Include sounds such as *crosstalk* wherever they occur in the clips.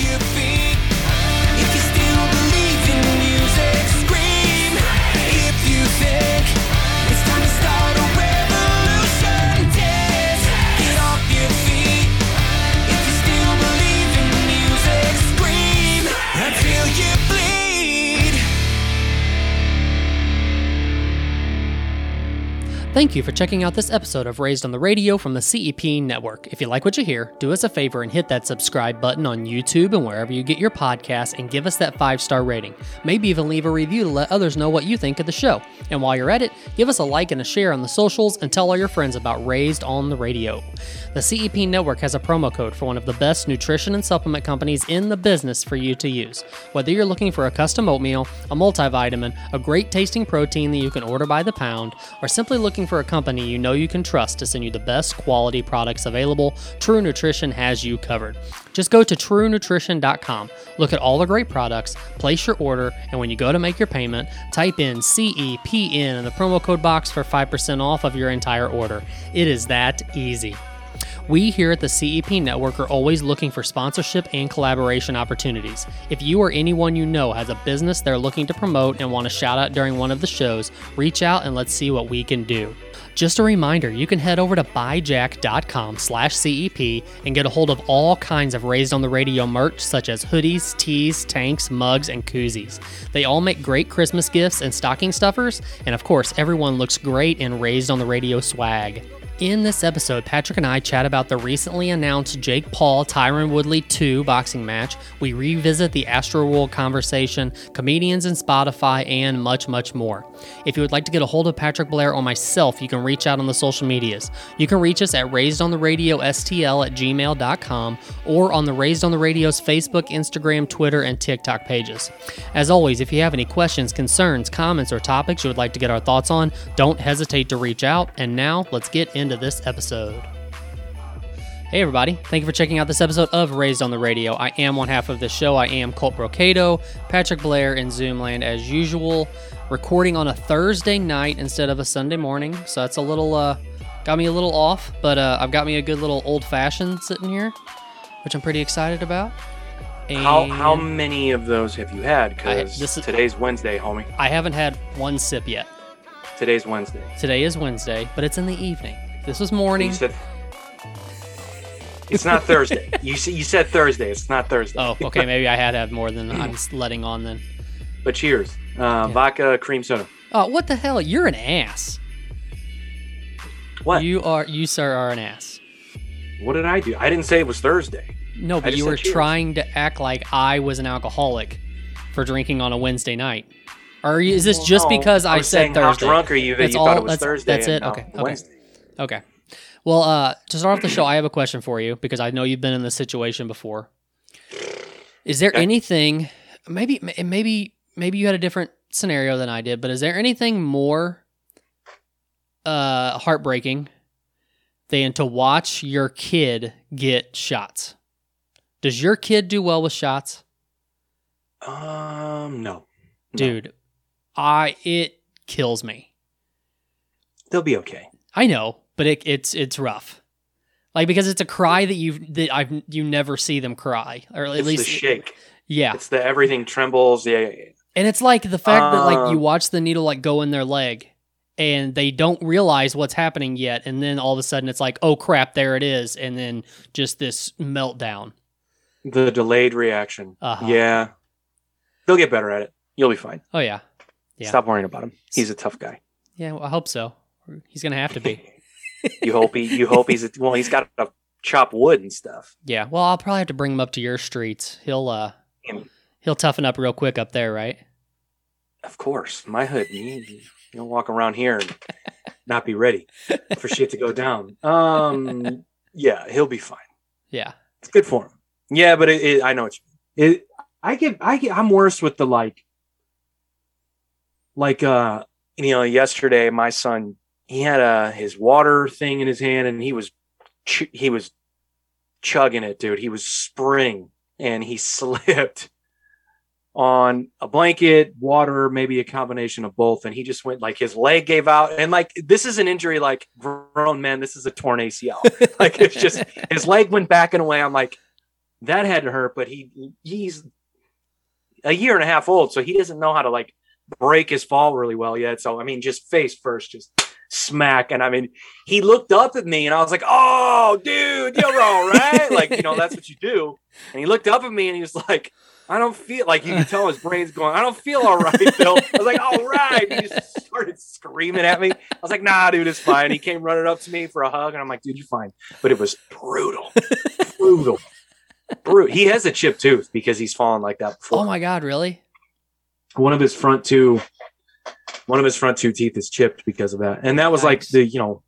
your feet. Thank you for checking out this episode of Raised on the Radio from the CEP Network. If you like what you hear, do us a favor and hit that subscribe button on YouTube and wherever you get your podcasts and give us that five star rating. Maybe even leave a review to let others know what you think of the show. And while you're at it, give us a like and a share on the socials and tell all your friends about Raised on the Radio. The CEP Network has a promo code for one of the best nutrition and supplement companies in the business for you to use. Whether you're looking for a custom oatmeal, a multivitamin, a great tasting protein that you can order by the pound, or simply looking for a company you know you can trust to send you the best quality products available, True Nutrition has you covered. Just go to truenutrition.com, look at all the great products, place your order, and when you go to make your payment, type in CEPN in the promo code box for 5% off of your entire order. It is that easy. We here at the CEP Network are always looking for sponsorship and collaboration opportunities. If you or anyone you know has a business they're looking to promote and want to shout out during one of the shows, reach out and let's see what we can do. Just a reminder, you can head over to byjack.com slash CEP and get a hold of all kinds of Raised on the Radio merch such as hoodies, tees, tanks, mugs, and koozies. They all make great Christmas gifts and stocking stuffers, and of course, everyone looks great in Raised on the Radio swag. In this episode, Patrick and I chat about the recently announced Jake Paul Tyron Woodley 2 boxing match. We revisit the Astroworld conversation, comedians and Spotify, and much, much more. If you would like to get a hold of Patrick Blair or myself, you can reach out on the social medias. You can reach us at Raised on the Radio STL at gmail.com or on the Raised on the Radio's Facebook, Instagram, Twitter, and TikTok pages. As always, if you have any questions, concerns, comments, or topics you would like to get our thoughts on, don't hesitate to reach out. And now, let's get into this episode. Hey, everybody. Thank you for checking out this episode of Raised on the Radio. I am one half of the show. I am Colt Brocado, Patrick Blair in Zoomland as usual, recording on a Thursday night instead of a Sunday morning. So that's a little, uh, got me a little off, but uh, I've got me a good little old fashioned sitting here, which I'm pretty excited about. How how many of those have you had? Because today's Wednesday, homie. I haven't had one sip yet. Today's Wednesday. Today is Wednesday, but it's in the evening. This was morning. Said it's not Thursday. *laughs* You said you said Thursday. It's not Thursday. Oh, okay. Maybe I had had more than *clears throat* I'm letting on then. But cheers. Uh, Vodka cream soda. Oh, what the hell? You're an ass. What? You are, you sir, are an ass. what did I do? I didn't say it was Thursday. No, but you were trying to act like I was an alcoholic for drinking on a Wednesday night. Or are you, is this Well, just no, because I, was said Thursday? How drunk are you that That's you all- thought it was that's- Thursday? that's it? Okay, okay. Wednesday. Okay. Well, uh, to start off the show, I have a question for you because I know you've been in this situation before. Is there anything? Maybe, maybe, maybe you had a different scenario than I did, but is there anything more uh, heartbreaking than to watch your kid get shots? Does your kid do well with shots, Um, no. No. dude? I it kills me. they'll be okay. I know, but it, it's it's rough. Like because it's a cry that you that I've you never see them cry, or at It's least the shake. yeah. It's the everything trembles. Yeah. And it's like the fact that like you watch the needle like go in their leg, and they don't realize what's happening yet, and then all of a sudden it's like oh crap, there it is, and then just this meltdown. The delayed reaction. Uh-huh. Yeah. They'll get better at it. You'll be fine. Oh yeah, Yeah. Stop worrying about him. He's a tough guy. yeah. Well, I hope so. He's gonna have to be. *laughs* You hope he. You hope he's. A, well, he's got to chop wood and stuff. Yeah. Well, I'll probably have to bring him up to your streets. He'll uh he'll toughen up real quick up there, right? Of course, my hood. You, you'll walk around here and not be ready for shit to go *laughs* down. Um. Yeah, he'll be fine. Yeah. It's good for him. Yeah, but it, it, I know mean. It. I get. I get. I'm worse with the like. Like uh, you know, yesterday my son he had a his water thing in his hand and he was ch- he was chugging it, dude. He was spring and he *laughs* slipped on a blanket, water, maybe a combination of both, and he just went like his leg gave out, and like this is an injury like grown men. This is a torn ACL. *laughs* like it's just his leg went back and away. I'm like, that had to hurt. But he he's a year and a half old, so he doesn't know how to like break his fall really well yet. So I mean, just face first, just smack. And I mean, he looked up at me, and I was like, "Oh, dude, you're all right." *laughs* like you know, that's what you do. And he looked up at me, and he was like. I don't feel like you can tell his brain's going. I don't feel all right, Bill. I was like, all right. He just started screaming at me. I was like, nah, dude, it's fine. He came running up to me for a hug, and I'm like, dude, you're fine. But it was brutal, brutal, brutal. He has a chipped tooth because he's fallen like that before. Oh my god, really? One of his front two, one of his front two teeth is chipped because of that, and that was like the you know,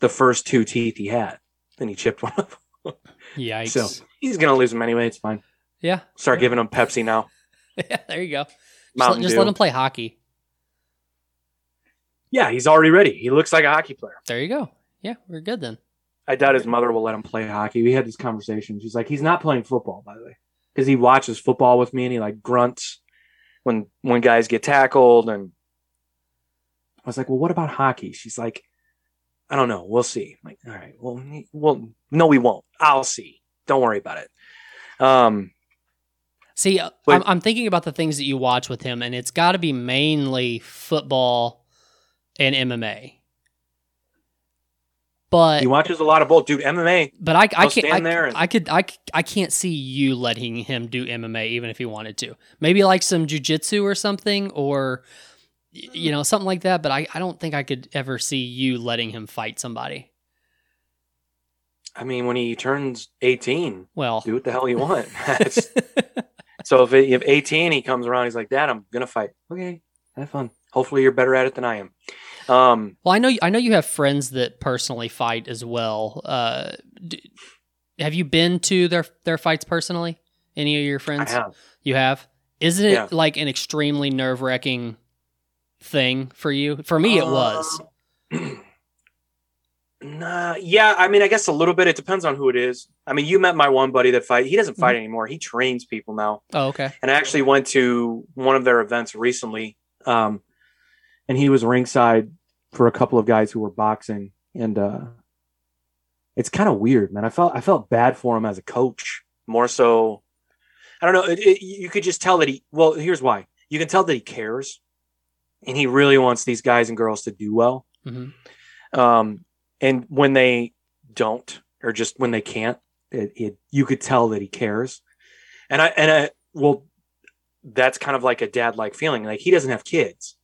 the first two teeth he had. Then he chipped one of them. Yikes. So he's gonna lose them anyway. It's fine. yeah. Start giving him Pepsi now. *laughs* Yeah, there you go. Just, Mountain let, just let him play hockey. Yeah, he's already ready. He looks like a hockey player. There you go. Yeah, we're good then. I doubt his mother will let him play hockey. We had this conversation. She's like, he's not playing football, by the way, because he watches football with me and he like grunts when when guys get tackled. And I was like, well, what about hockey? She's like, I don't know. We'll see. I'm like, all right. Well, well, no, we won't. I'll see. Don't worry about it. Um, See, uh, But- I'm, I'm thinking about the things that you watch with him, and it's got to be mainly football and MMA. But he watches a lot of both, dude. MMA. but I I can't stand I, there and- I could I, I can't see you letting him do MMA even if he wanted to. Maybe like some jujitsu or something, or you know something like that. But I I don't think I could ever see you letting him fight somebody. I mean, when he turns 18, Well, do what the hell you want. *laughs* So if, if 18, he comes around, he's like, Dad, I'm gonna fight. Okay, have fun. Hopefully, you're better at it than I am. Um, Well, I know I know you have friends that personally fight as well. Uh, d- have you been to their their fights personally? Any of your I friends? have. You have. Isn't it Yeah. like an extremely nerve wracking thing for you? For me, it was. Uh, *clears throat* nah, yeah. I mean, I guess a little bit. It depends on who it is. I mean, you met my one buddy that fight. He doesn't fight Mm-hmm. anymore. He trains people now. Oh, okay. And I actually went to one of their events recently. Um, and he was ringside for a couple of guys who were boxing. And uh, it's kind of weird, man. I felt I felt bad for him as a coach, more so. I don't know. It, it, you could just tell that he. Well, here's why. You can tell that he cares, and he really wants these guys and girls to do well. hmm Um, and when they don't, or just when they can't, it, it you could tell that he cares. And I and I well, that's kind of like a dad like feeling. Like he doesn't have kids,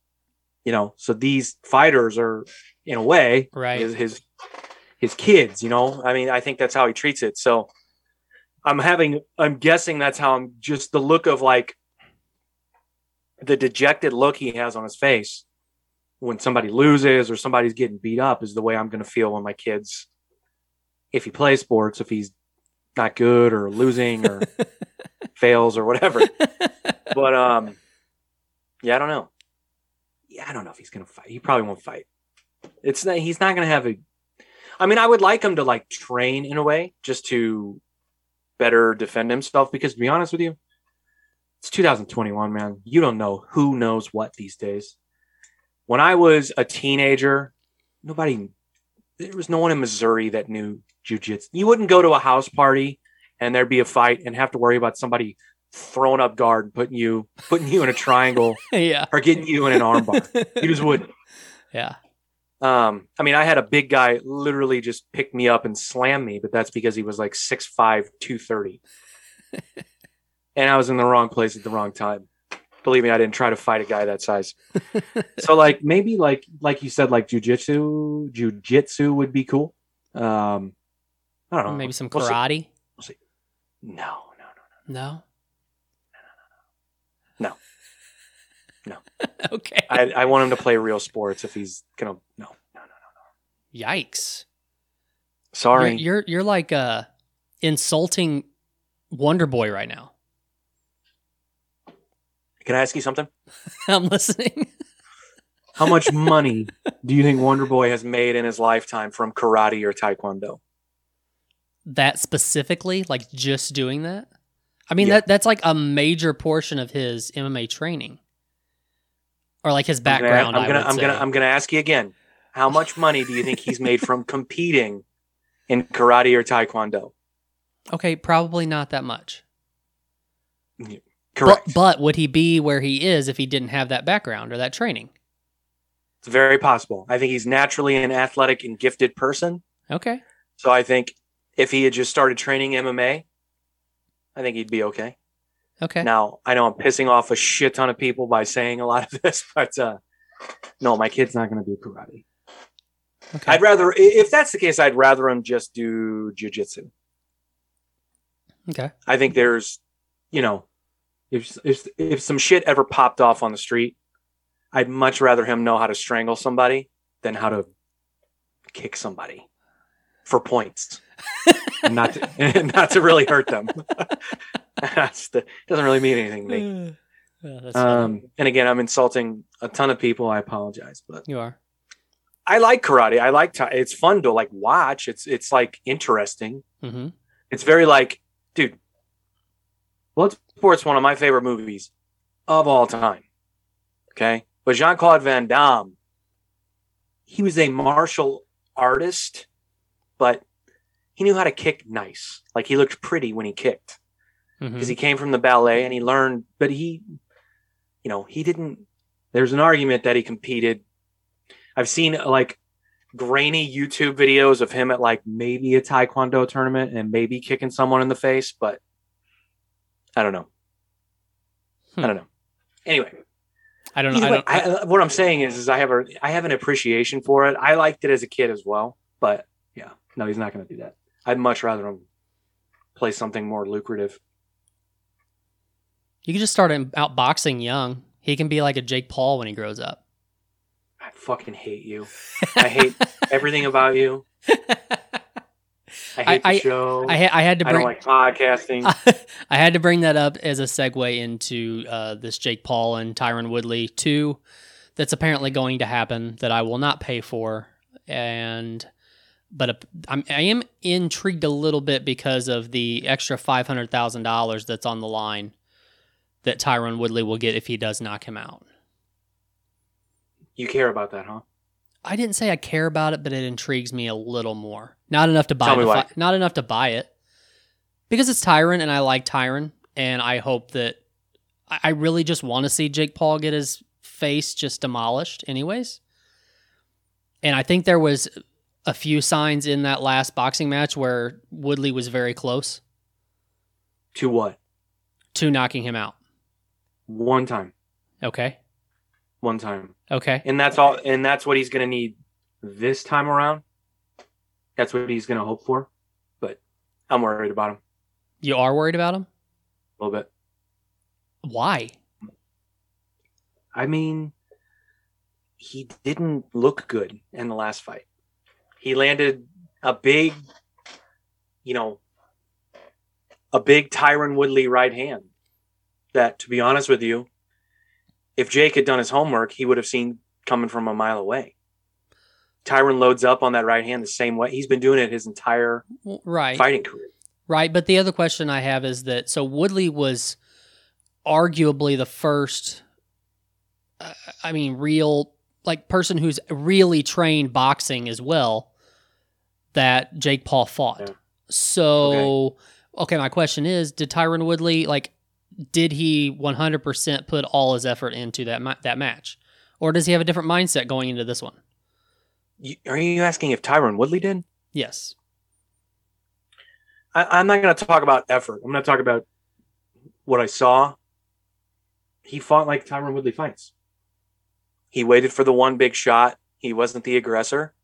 you know. So these fighters are, in a way, Right. his his his kids. You know, I mean, I think that's how he treats it. So I'm having, I'm guessing that's how I'm just the look of like the dejected look he has on his face when somebody loses or somebody's getting beat up is the way I'm going to feel when my kids, if he plays sports, if he's not good or losing or *laughs* fails or whatever. But um, yeah, I don't know. Yeah, I don't know if he's going to fight. He probably won't fight. It's not. He's not going to have a. I mean, I would like him to like train in a way just to better defend himself. Because to be honest with you, it's 2021, man. You don't know who knows what these days. When I was a teenager, nobody, there was no one in Missouri that knew jujitsu. You wouldn't go to a house party and there'd be a fight and have to worry about somebody throwing up guard and putting you putting you in a triangle *laughs* yeah. or getting you in an armbar. You just wouldn't. *laughs* Yeah. Um, I mean, I had a big guy literally just pick me up and slam me, but that's because he was like 6'5, 230. *laughs* and I was in the wrong place at the wrong time. Believe me, I didn't try to fight a guy that size. *laughs* so like maybe like like you said, like jujitsu, jujitsu would be cool. Um I don't know. Maybe some We'll see. karate. No, no, no. No. No. No. *laughs* No. Okay. I, I want him to play real sports if he's gonna No, no, no, no, no. Yikes. Sorry. You're, you're you're like uh insulting Wonder Boy right now. Can I ask you something? *laughs* I'm listening. *laughs* How much money *laughs* do you think Wonder Boy has made in his lifetime from karate or taekwondo? that specifically, like just doing that. I mean Yeah. that that's like a major portion of his MMA training, or like his I'm gonna- background. I'm gonna, I'm gonna. I'm gonna ask you again. How much money do you think he's made from competing in karate or taekwondo? Okay, probably not that much. Correct. But, but would he be where he is if he didn't have that background or that training? it's very possible. I think he's naturally an athletic and gifted person. Okay. So I think if he had just started training MMA, I think he'd be okay. Okay. Now, I know I'm pissing off a shit ton of people by saying a lot of *laughs* this, but uh, no, my kid's not going to do karate. okay. I'd rather, if that's the case, I'd rather him just do jujitsu. okay. I think there's, you know, if, if if some shit ever popped off on the street, I'd much rather him know how to strangle somebody than how to kick somebody for points, and *laughs* not to, and *laughs* not to really hurt them. *laughs* That's the, doesn't really mean anything to me. *sighs* Well. Um, and again, I'm insulting a ton of people. I apologize, but you are. I like karate. I like to, it's fun to like watch. It's it's like interesting. hmm It's very like, dude, Bloodsport's one of my favorite movies of all time. Okay. But Jean Claude Van Damme, he was a martial artist, but he knew how to kick nice. Like he looked pretty when he kicked mm-hmm. because he came from the ballet and he learned, but he, you know, he didn't. There's an argument that he competed. I've seen like grainy YouTube videos of him at like maybe a taekwondo tournament and maybe kicking someone in the face, but I don't know. Hmm. I don't know. Anyway, I don't know. either I don't, I, uh, what I'm saying is, is I have a I have an appreciation for it. I liked it as a kid as well, but yeah, no, he's not going to do that. I'd much rather him play something more lucrative. you could just start him out boxing young. He can be like a Jake Paul when he grows up. I fucking hate you. I hate everything about you. *laughs* I hate I- the show. I, I had to I don't bring like podcasting. *laughs* I had to bring that up as a segue into uh, this Jake Paul and Tyron Woodley two that's apparently going to happen that I will not pay for and but uh, I'm, I am intrigued a little bit because of the extra five hundred thousand dollars that's on the line that Tyron Woodley will get if he does knock him out. you care about that, huh? I didn't say I care about it, but it intrigues me a little more. Not enough to buy Tell me why. fi- not enough to buy it. Because it's Tyron and I like Tyron and I hope that I I really just want to see Jake Paul get his face just demolished anyways. And I think there was a few signs in that last boxing match where Woodley was very close To what? to knocking him out. One time. Okay. One time. Okay. And that's all and that's what he's gonna need this time around. That's what he's gonna hope for. But I'm worried about him You are worried about him? a little bit. Why? I mean, he didn't look good in the last fight. He landed a big, you know, a big Tyron Woodley right hand. That, to be honest with you, if Jake had done his homework, he would have seen coming from a mile away. Tyron loads up on that right hand the same way. He's been doing it his entire Right. fighting career. Right, but the other question I have is that so Woodley was arguably the first uh, I mean real like person who's really trained boxing as well that Jake Paul fought. Yeah. So okay. my question is did Tyron Woodley like did he 100% put all his effort into that ma- that match or does he have a different mindset going into this one? You, are you asking if Tyron Woodley did? Yes. I, I'm not going to talk about effort. I'm going to talk about what I saw. He fought like Tyron Woodley fights. He waited for the one big shot. He wasn't the aggressor.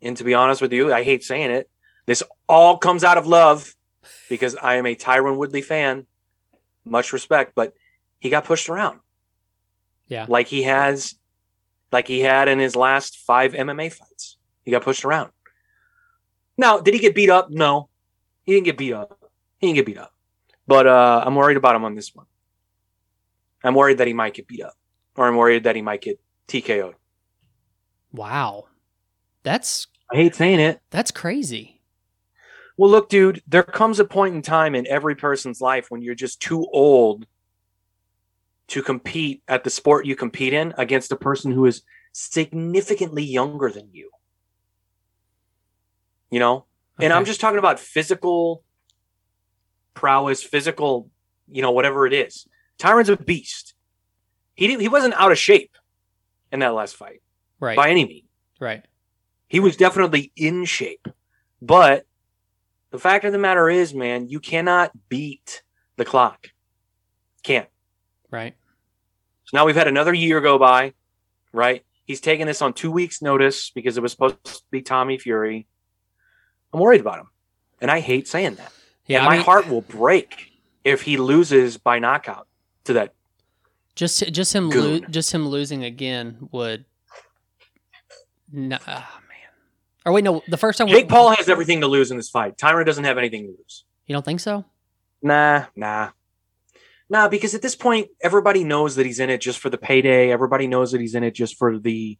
And to be honest with you, I hate saying it. This all comes out of love because I am a Tyron Woodley fan. Much respect, but he got pushed around. Yeah. Like he has, like he had in his last five MMA fights. He got pushed around. Now, did he get beat up? No. He didn't get beat up. He didn't get beat up. But uh, I'm worried about him on this one. I'm worried that he might get beat up, or I'm worried that he might get TKO'd. Wow. That's I hate saying it. that's crazy. Well, look, dude, there comes a point in time in every person's life when you're just too old to compete at the sport you compete in against a person who is significantly younger than you. You know? And I'm just talking about physical prowess, physical, you know, whatever it is. Tyron's a beast. He didn't, he wasn't out of shape in that last fight Right. by any means. Right. He was definitely in shape. But the fact of the matter is, man, you cannot beat the clock. Can't. Right. So now we've had another year go by, right? He's taking this on two weeks' notice because it was supposed to be Tommy Fury. I'm worried about him. And I hate saying that. Yeah. and I my mean, heart will break if he loses by knockout to that. just just him lo- just him losing again would. No, oh, uh, man. Or wait, no. The first time. Jake Paul has everything to lose in this fight. Tyron doesn't have anything to lose. You don't think so? Nah, nah. Nah, because at this point, everybody knows that he's in it just for the payday. Everybody knows that he's in it just for the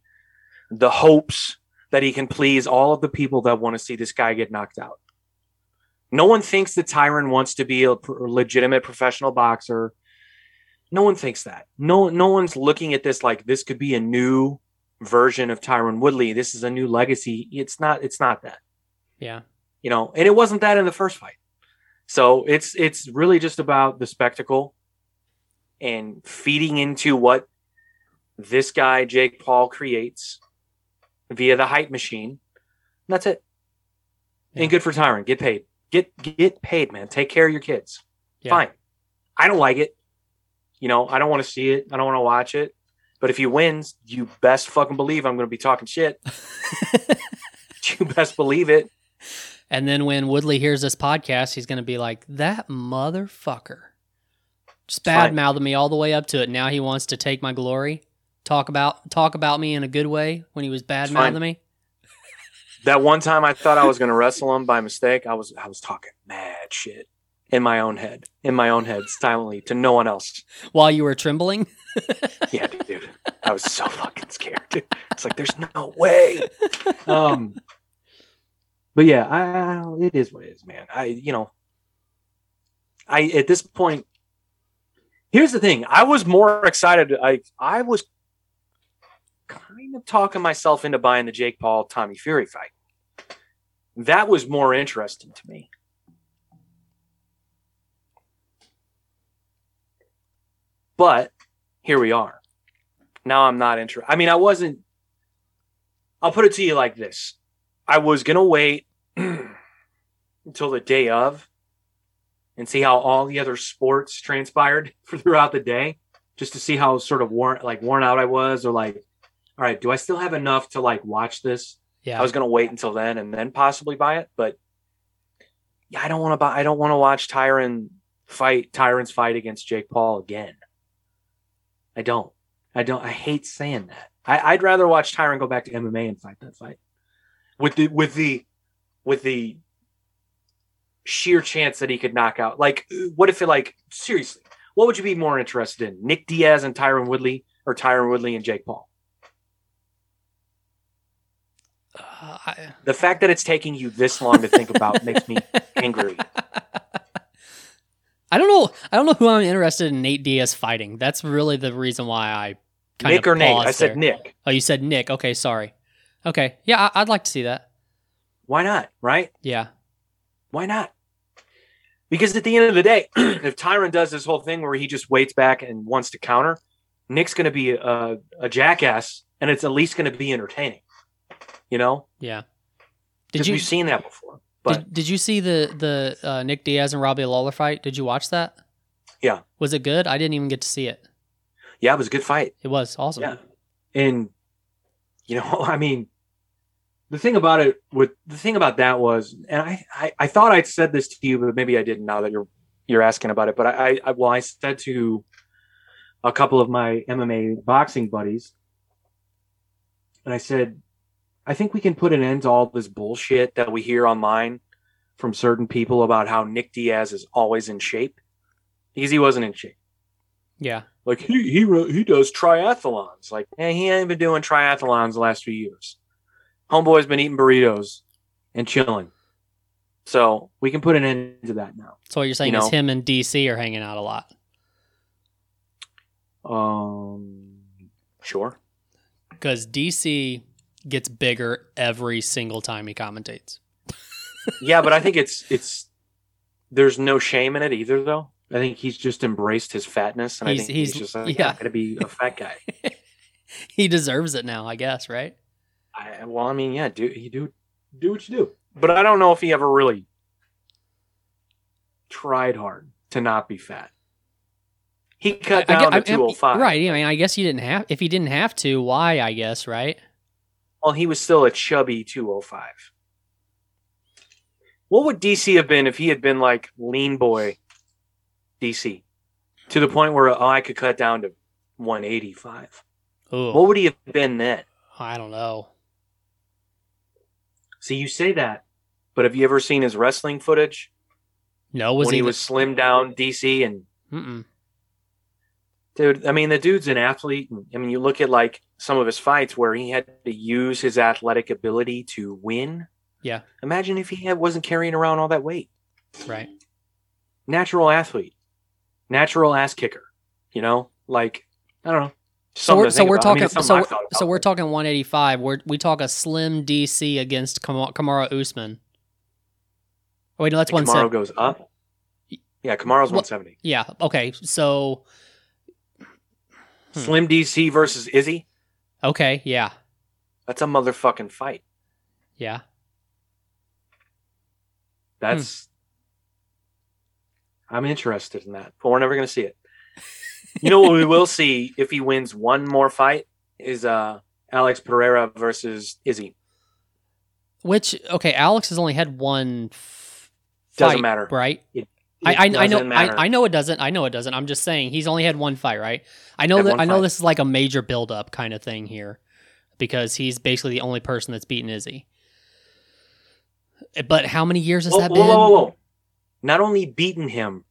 the hopes that he can please all of the people that want to see this guy get knocked out. No one thinks that Tyron wants to be a pr- legitimate professional boxer. No one thinks that. No, no one's looking at this like this could be a new version of Tyron Woodley. This is a new legacy. It's not. It's not that Yeah. you know and it wasn't that in the first fight so it's it's really just about the spectacle and feeding into what this guy jake paul creates via the hype machine that's it Yeah. and good for tyron get paid get get paid man take care of your kids Yeah. fine i don't like it you know i don't want to see it i don't want to watch it but if he wins you best fucking believe i'm going to be talking shit *laughs* *laughs* you best believe it And then when Woodley hears this podcast, he's going to be like, "That motherfucker just bad mouthed me all the way up to it. Now he wants to take my glory, talk about talk about me in a good way when he was bad mouthing me." *laughs* that one time I thought I was going to wrestle him by mistake, I was I was talking mad shit in my own head, in my own head, silently to no one else. While you were trembling, Yeah, dude, I was so fucking scared. Dude. It's like there's no way. Um, but yeah, I, it is what it is, man. I you know, I at this point, here's the thing. I was more excited. I I was kind of talking myself into buying the Jake Paul Tommy Fury fight. That was more interesting to me. But here we are. Now I'm not interested. I mean, I wasn't. I'll put it to you like this: I was gonna wait *clears throat* until the day of and see how all the other sports transpired for *laughs* throughout the day, just to see how sort of worn, like worn out I was, or like, all right, do I still have enough to like watch this? yeah, I was gonna wait until then and then possibly buy it, but yeah, I don't want to buy. I don't want to watch Tyron fight Tyron's fight against Jake Paul again. I don't. I don't. I hate saying that. I, I'd rather watch Tyron go back to MMA and fight that fight with the with the with the sheer chance that he could knock out. Like, what if it like seriously? What would you be more interested in, Nick Diaz and Tyron Woodley, or Tyron Woodley and Jake Paul? Uh, I- The fact that it's taking you this long to think about makes me *laughs* angry. I don't know. I don't know who I'm interested in Nate Diaz fighting. That's really the reason why I kind Nick of or Nate? I said there. Nick. Oh, you said Nick. Okay, sorry. Okay, yeah, I- I'd like to see that. Why not? Right? Yeah, Why not? Because at the end of the day, *clears throat* if Tyron does this whole thing where he just waits back and wants to counter, Nick's going to be a, a jackass, and it's at least going to be entertaining. You know, yeah. Did you we've seen that before. But did, did you see the the uh, Nick Diaz and Robbie Lawler fight? Did you watch that? Yeah. Was it good? I didn't even get to see it. yeah, it was a good fight. It was awesome. Yeah. And you know, *laughs* I mean, the thing about it with the thing about that was, and I, I, I thought I'd said this to you, but maybe I didn't now that you're you're asking about it. But I, I well, I said to a couple of my MMA boxing buddies, and I said, I think we can put an end to all this bullshit that we hear online from certain people about how Nick Diaz is always in shape because he wasn't in shape Yeah. like he he wrote, he does triathlons. Like, eh, he ain't been doing triathlons the last few years. Homeboy's been eating burritos and chilling. So we can put an end to that now. So what you're saying You is know. him and DC are hanging out a lot Um, sure. because DC gets bigger every single time he commentates. Yeah, but I think it's it's there's no shame in it either, though. I think he's just embraced his fatness, and He's- I think he's, he's- just like, yeah. yeah, gotta be a fat guy. *laughs* he deserves it now, I guess, right? I, well, I mean, yeah, do you do do what you do, but I don't know if he ever really tried hard to not be fat. He cut I- I down get- to I- I- 205. Right. I mean, I guess he didn't have. If he didn't have to, why? I guess, right? Well, he was still a chubby 205. What would DC have been if he had been like lean boy DC to the point where oh, I could cut down to 185? Ooh, What would he have been then? I don't know. See, you say that, but have you ever seen his wrestling footage No, was when he? he was slim down DC and Mm-mm. Dude, I mean, the dude's an athlete. I mean, you look at like some of his fights where he had to use his athletic ability to win. Yeah. Imagine if he had, wasn't carrying around all that weight. Right. Natural athlete, natural ass kicker. You know, like I don't know. So we're so we're about. I mean, talking so we're, so we're talking 185. We're we talk a slim DC against Kam- Kamaru Usman. Oh, wait, no, that's one Kamaru set. goes up. Yeah, Kamaru's Well- 170. Yeah. Okay. So Hmm. Slim DC versus Izzy. okay. Yeah. That's a motherfucking fight. Yeah. That's. I'm interested in that, but we're never going to see it. *laughs* You know what we will see if he wins one more fight is uh Alex Pereira versus Izzy. Which okay, Alex has only had one. F- Doesn't fight, matter. right? It I, I, I know I. I know it doesn't I know it doesn't. I'm just saying he's only had one fight, right? I know Had that I know fight. this is like a major build up kind of thing here because he's basically the only person that's beaten Izzy. Eh, but how many years has Whoa, that whoa, been? whoa, whoa, whoa. Not only beaten him,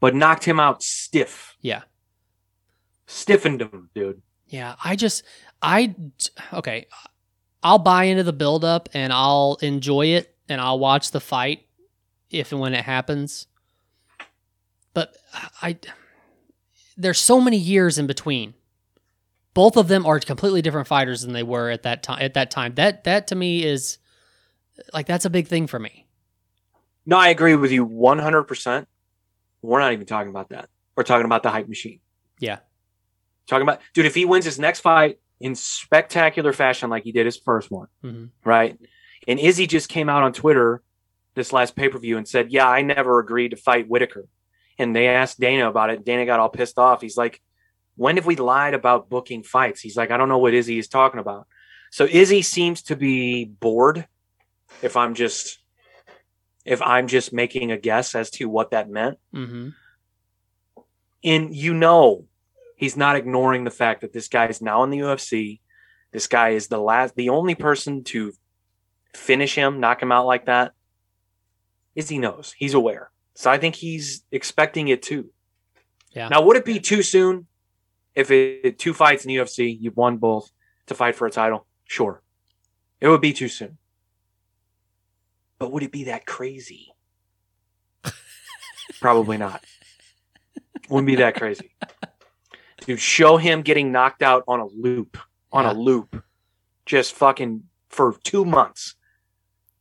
but knocked him out stiff. Yeah. Stiffened him, dude. Yeah, I just I okay, I'll buy into the build up and I'll enjoy it and I'll watch the fight if and when it happens. But I there's so many years in between. Both of them are completely different fighters than they were at that time at that time. That that to me is like that's a big thing for me. No, I agree with you 100%. We're not even talking about that. We're talking about the hype machine. Yeah. Talking about, dude, if he wins his next fight in spectacular fashion like he did his first one, Mhm. right? And Izzy just came out on Twitter this last pay per view and said, Yeah, I never agreed to fight Whittaker. And they asked Dana about it. Dana got all pissed off. He's like, When have we lied about booking fights? He's like, I don't know what Izzy is talking about. So Izzy seems to be bored. If I'm just, if I'm just making a guess as to what that meant, Mhm. and you know, he's not ignoring the fact that this guy is now in the UFC. This guy is the last, the only person to finish him, knock him out like that. Izzy knows. He's aware. So I think he's expecting it too. Yeah. Now, would it be too soon if it two fights in the UFC, you've won both to fight for a title? Sure. It would be too soon. But would it be that crazy? *laughs* Probably not. Wouldn't be that crazy. Dude, show him getting knocked out on a loop, on Yeah. a loop, just fucking for two months.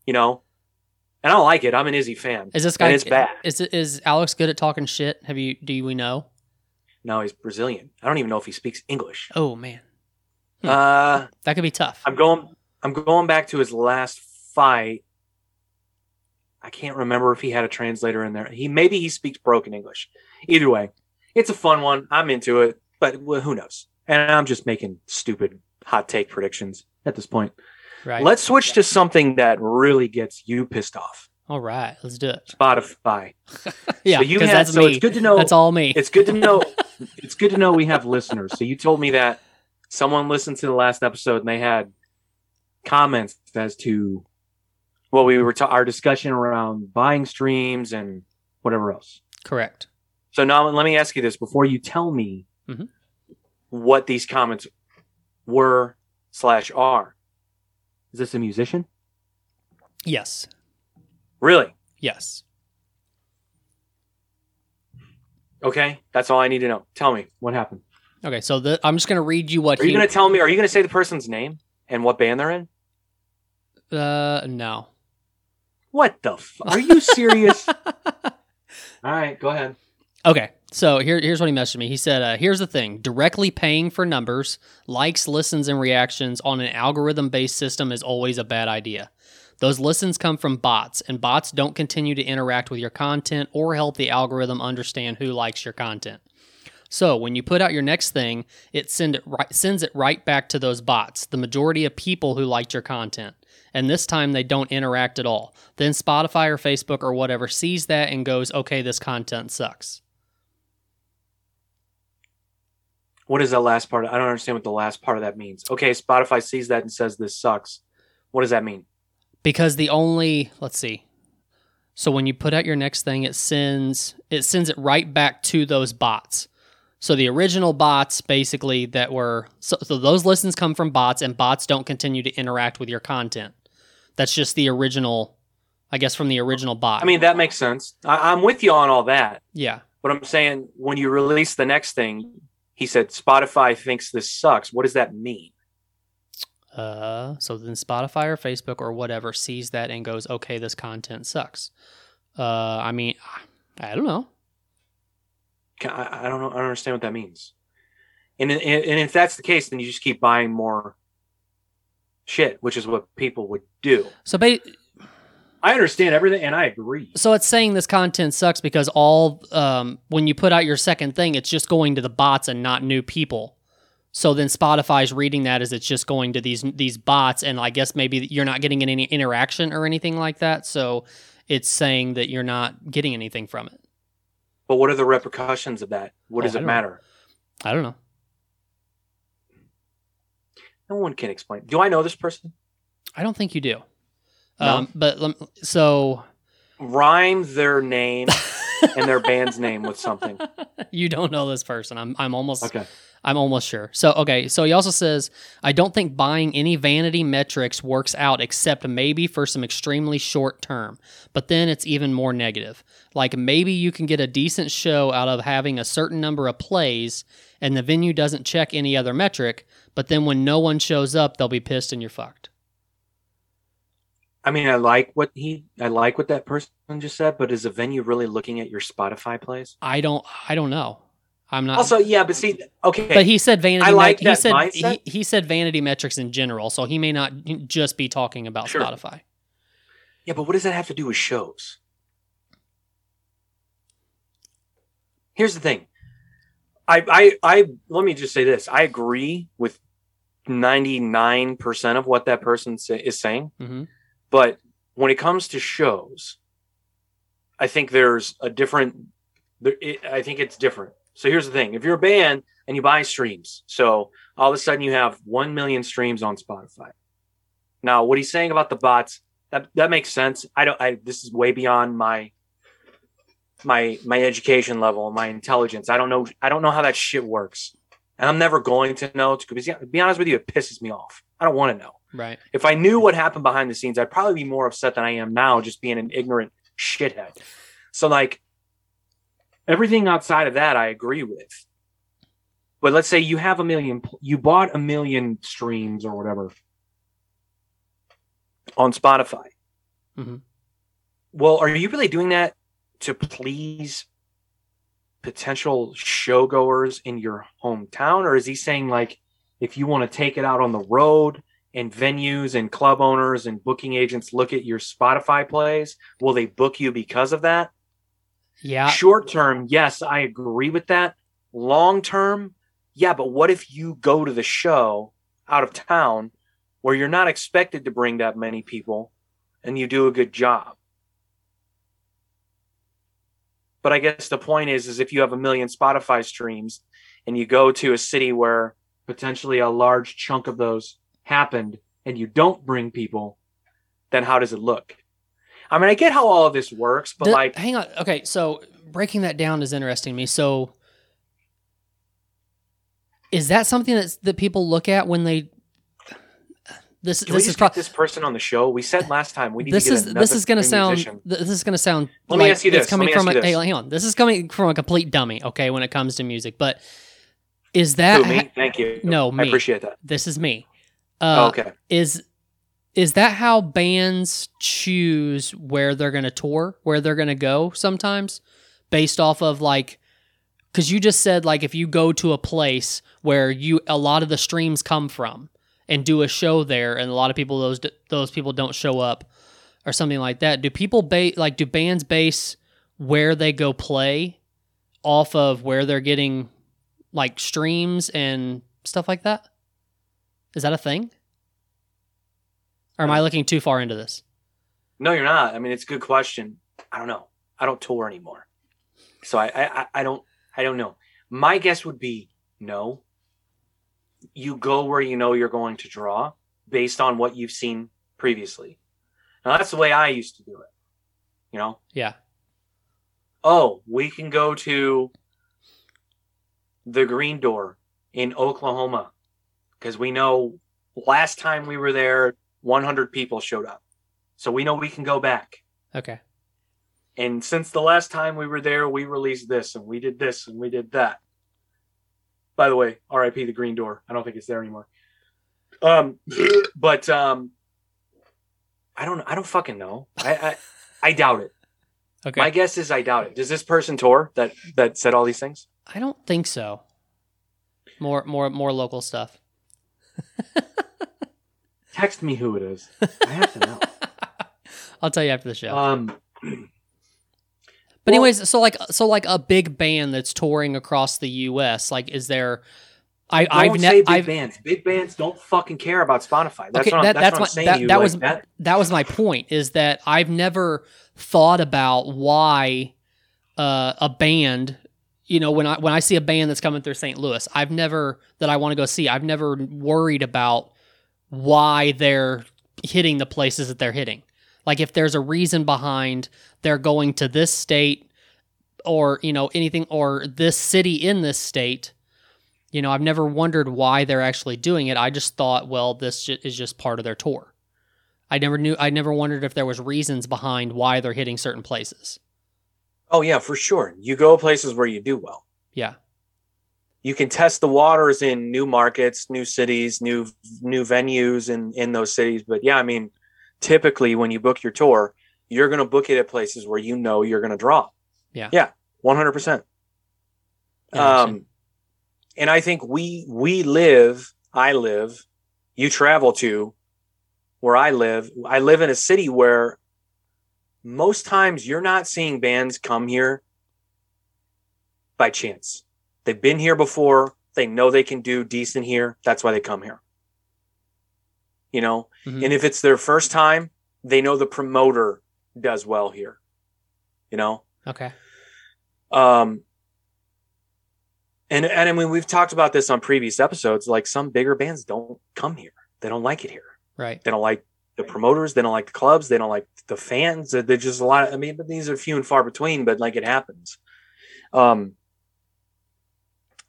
You know? And I don't like it. I'm an Izzy fan. Is this guy And it's bad. Is is Alex good at talking shit? Have you do we know? No, he's Brazilian. I don't even know if he speaks English. Oh man. Hmm. Uh That could be tough. I'm going I'm going back to his last fight. I can't remember if he had a translator in there. He maybe he speaks broken English. Either way, it's a fun one. I'm into it, but who knows? And I'm just making stupid hot take predictions at this point. Right. Let's switch to something that really gets you pissed off. All right, let's do it. Spotify. *laughs* Yeah, so you had, that's so me. it's good to know That's all me. it's good to know *laughs* it's good to know we have listeners. So you told me that someone listened to the last episode and they had comments as to well, we were ta- our discussion around buying streams and whatever else. Correct. So now let me ask you this before you tell me Mhm. what these comments were slash are. Is this a musician? Yes. Really? Yes. Okay, that's all I need to know. Tell me what happened. Okay, so the, I'm just gonna read you what Are you he. going to tell me? Are you going to say the person's name and what band they're in? uh, no. What the? F- are you serious? *laughs* All right, go ahead. Okay, so here, here's what he messaged me. He said, uh, "Here's the thing: directly paying for numbers, likes, listens, and reactions on an algorithm-based system is always a bad idea. Those listens come from bots, and bots don't continue to interact with your content or help the algorithm understand who likes your content. So when you put out your next thing, it send it right, sends it right back to those bots, the majority of people who liked your content. And this time they don't interact at all. Then Spotify or Facebook or whatever sees that and goes, "Okay, this content sucks." What is that last part? I don't understand what the last part of that means. Okay, Spotify sees that and says this sucks. What does that mean? because the only let's see so when you put out your next thing it sends it sends it right back to those bots so the original bots basically that were so, so those listens come from bots and bots don't continue to interact with your content that's just the original i guess from the original bot I mean, that makes sense. I- I'm with you on all that. yeah But I'm saying when you release the next thing, he said Spotify thinks this sucks. What does that mean? uh, so then spotify or facebook or whatever sees that and goes okay this content sucks uh, i mean i don't know I, I don't know. I don't understand what that means. And, and and if that's the case, then you just keep buying more shit, which is what people would do. so ba- I understand everything, and I agree. So it's saying this content sucks because all um, when you put out your second thing, it's just going to the bots and not new people. So then Spotify's reading that as it's just going to these these bots, and I guess maybe you're not getting any interaction or anything like that. So it's saying that you're not getting anything from it. But what are the repercussions of that? What Oh, does it matter? I don't know. No one can explain. Do I know this person? I don't think you do. No? Um, but so Rhyme their name *laughs* and their band's name with something. you don't know this person. I'm I'm almost Okay. I'm almost sure. So, okay. So he also says, I don't think buying any vanity metrics works out except maybe for some extremely short term. But then it's even more negative. Like maybe you can get a decent show out of having a certain number of plays and the venue doesn't check any other metric. But then when no one shows up, they'll be pissed and you're fucked. I mean, I like what he, I like what that person just said, but is a venue really looking at your Spotify plays? I don't, I don't know. I'm not. Also, yeah, but see, okay, but he said vanity. I like he that said mindset. he, he said vanity metrics in general, so he may not just be talking about Sure. Spotify. yeah, but what does that have to do with shows? Here's the thing. I, I, I, let me just say this. I agree with 99% of what that person say, is saying. hmm But when it comes to shows, I think there's a different. I think it's different. So here's the thing: if you're a band and you buy streams, so all of a sudden you have one million streams on Spotify. Now, what he's saying about the bots that that makes sense. I don't. I this is way beyond my my my education level, my intelligence. I don't know. I don't know how that shit works, and I'm never going to know. To be honest with you, it pisses me off. I don't want to know Right. if I knew what happened behind the scenes, I'd probably be more upset than I am now, just being an ignorant shithead. So, like, everything outside of that, I agree with. But let's say you have a million, you bought a million streams or whatever on Spotify. Mhm. Well, are you really doing that to please potential showgoers in your hometown? Or is he saying, like, if you want to take it out on the road and venues and club owners and booking agents look at your Spotify plays, will they book you because of that? Yeah. Short term, yes, I agree with that. Long term, yeah, but what if you go to the show out of town where you're not expected to bring that many people and you do a good job? But I guess the point is is if you have a million Spotify streams and you go to a city where potentially a large chunk of those happened and you don't bring people, then how does it look? I mean, I get how all of this works, but The- like hang on. Okay, so breaking that down is interesting to me. So, is that something that's that people look at when they? This Can this is pro- this person on the show? We said last time we need this to get is this is going to sound musician. this is going to sound. Let me ask you it's this. Coming from a, you hey, hang on. This is coming from a complete dummy. Okay, when it comes to music, but is that Who, me? Thank you. no, I appreciate that. this is me? Oh, Uh, okay. Is is that how bands choose where they're going to tour, where they're going to go sometimes based off of like cuz you just said like if you go to a place where you a lot of the streams come from and do a show there and a lot of people those those people don't show up or something like that. Do people base like do bands base where they go play off of where they're getting like streams and stuff like that? Is that a thing? Or am I looking too far into this? No, you're not. I mean, it's a good question. I don't know. I don't tour anymore, so I I, I don't I don't know. My guess would be no. You go where you know you're going to draw based on what you've seen previously. Now that's the way I used to do it. You know, Yeah. oh, we can go to the Green Door in Oklahoma because we know last time we were there, 100 people showed up. So we know we can go back. Okay. And since the last time we were there, we released this and we did this and we did that. By the way, RIP the Green Door. I don't think it's there anymore. Um, *laughs* but um, I don't. I don't fucking know. I I, I doubt it. Okay. My guess is I doubt it. Does this person tour that that said all these things? I don't think so. More more more local stuff. *laughs* Text me who it is. I have to know. *laughs* I'll tell you after the show. Um, *clears throat* But Well- anyways, so like so like a big band that's touring across the U.S. Like, is there? I don't I've say never big I've bands. Big bands don't fucking care about Spotify. That's Okay, what I'm, that- that's that's what I'm saying that- that Like, was- that. that was my point. Is that I've never thought about why uh, a band. You know, when I when I see a band that's coming through St. Louis, I've never that I want to go see. I've never worried about why they're hitting the places that they're hitting. Like if there's a reason behind they're going to this state or, you know, anything or this city in this state, you know, I've never wondered why they're actually doing it. I just thought, well, this is just part of their tour. I never knew I never wondered if there was reasons behind why they're hitting certain places. Oh yeah, for sure. You go places where you do well. Yeah. You can test the waters in new markets, new cities, new new venues in in those cities. But yeah, I mean, typically when you book your tour, you're going to book it at places where you know you're going to draw. Yeah. Yeah, one hundred percent. Interesting. Um, and I think we we live, I live, you travel to where I live. I live in a city where most times you're not seeing bands come here by chance. They've been here before. They know they can do decent here. That's why they come here. You know, Mhm. and if it's their first time, they know the promoter does well here. You know, Okay. um, and and I mean we've talked about this on previous episodes. Like some bigger bands don't come here; they don't like it here. Right. They don't like the promoters. They don't like the clubs. They don't like the fans. They're just a lot. Of, I mean, but these are few and far between. But like it happens. Um,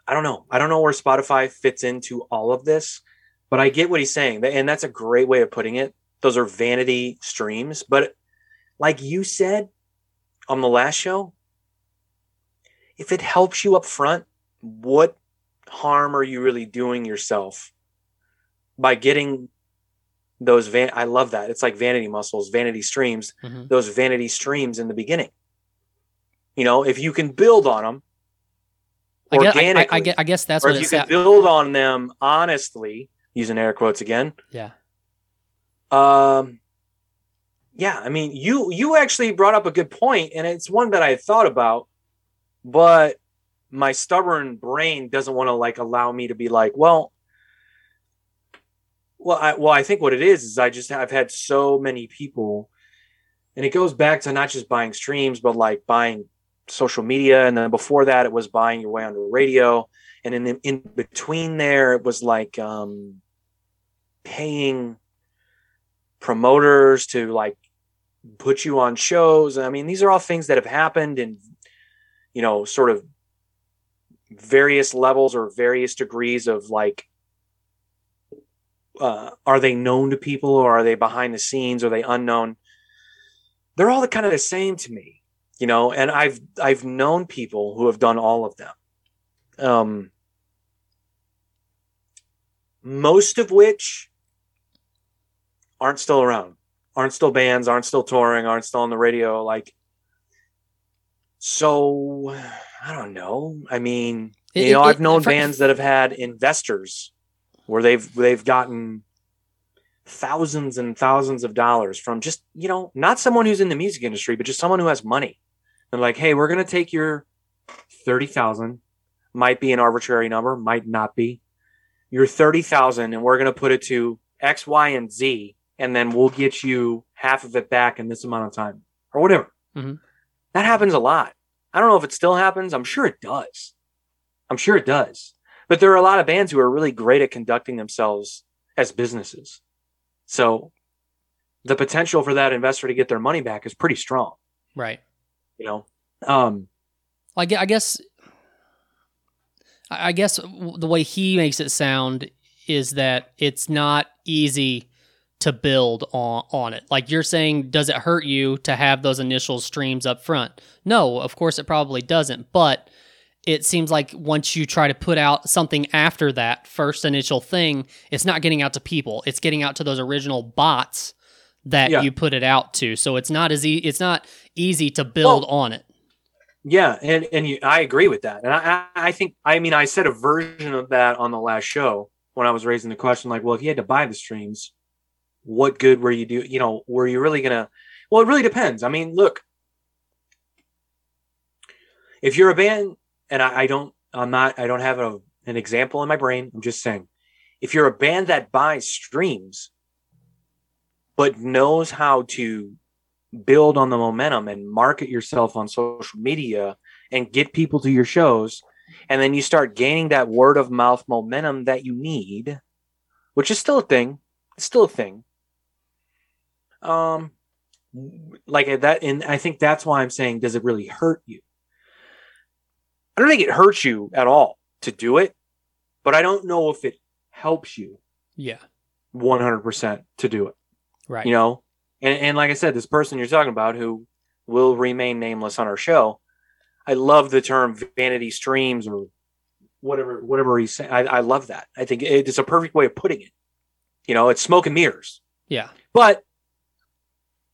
I don't know. I don't know where Spotify fits into all of this, but I get what he's saying, and that's a great way of putting it. Those are vanity streams, but like you said on the last show, if it helps you up front, what harm are you really doing yourself by getting those van I love that. It's like vanity muscles, vanity streams, Mhm. those vanity streams in the beginning. You know, if you can build on them I guess, I, I, I, guess, I guess that's or what if you can at. build on them honestly, using air quotes again, Yeah. um, yeah, I mean, you you actually brought up a good point, and it's one that I had thought about, but my stubborn brain doesn't want to like allow me to be like, well, well, I well, I think what it is is I just I've had so many people, and it goes back to not just buying streams, but like buying social media, and then before that, it was buying your way on the radio, and in in between there, it was like um, paying promoters to like put you on shows. I mean, these are all things that have happened in, you know, sort of various levels or various degrees of like, uh, are they known to people or are they behind the scenes? Are they unknown? They're all kind of the same to me, you know, and I've, I've known people who have done all of them. Um, most of which aren't still around, aren't still bands, aren't still touring, aren't still on the radio. Like, so I don't know. I mean, It- you know, it- I've known for- bands that have had investors where they've they've gotten thousands and thousands of dollars from just you know not someone who's in the music industry, but just someone who has money. They're like, hey, we're gonna take your thirty thousand. Might be an arbitrary number, might not be. Your thirty thousand, and we're gonna put it to X, Y, and Z, and then we'll get you half of it back in this amount of time, or whatever. Mhm. That happens a lot. I don't know if it still happens. I'm sure it does. I'm sure it does. But there are a lot of bands who are really great at conducting themselves as businesses. So the potential for that investor to get their money back is pretty strong, Right. you know. Um I gue- I guess I I guess the way he makes it sound is that it's not easy to build on on it. Like you're saying does it hurt you to have those initial streams up front? No, of course it probably doesn't, but it seems like once you try to put out something after that first initial thing, it's not getting out to people. It's getting out to those original bots that Yeah. you put it out to. So it's not as e- it's not easy to build Well, on it. Yeah, and and you, I agree with that, and I I I think I mean I said a version of that on the last show when I was raising the question like, well, if you had to buy the streams, what good were you do? You know, were you really gonna? Well, it really depends. I mean, look, if you're a band, and I, I don't, I'm not, I don't have a, an example in my brain. I'm just saying, if you're a band that buys streams, but knows how to build on the momentum and market yourself on social media and get people to your shows and then you start gaining that word of mouth momentum that you need which is still a thing it's still a thing um like that and i think that's why i'm saying does it really hurt you i don't think it hurts you at all to do it but i don't know if it helps you Yeah. 100% to do it Right. you know and, and like i said this person you're talking about who will remain nameless on our show i love the term vanity streams or whatever whatever he's saying I, I love that i think it's a perfect way of putting it you know it's smoke and mirrors Yeah. but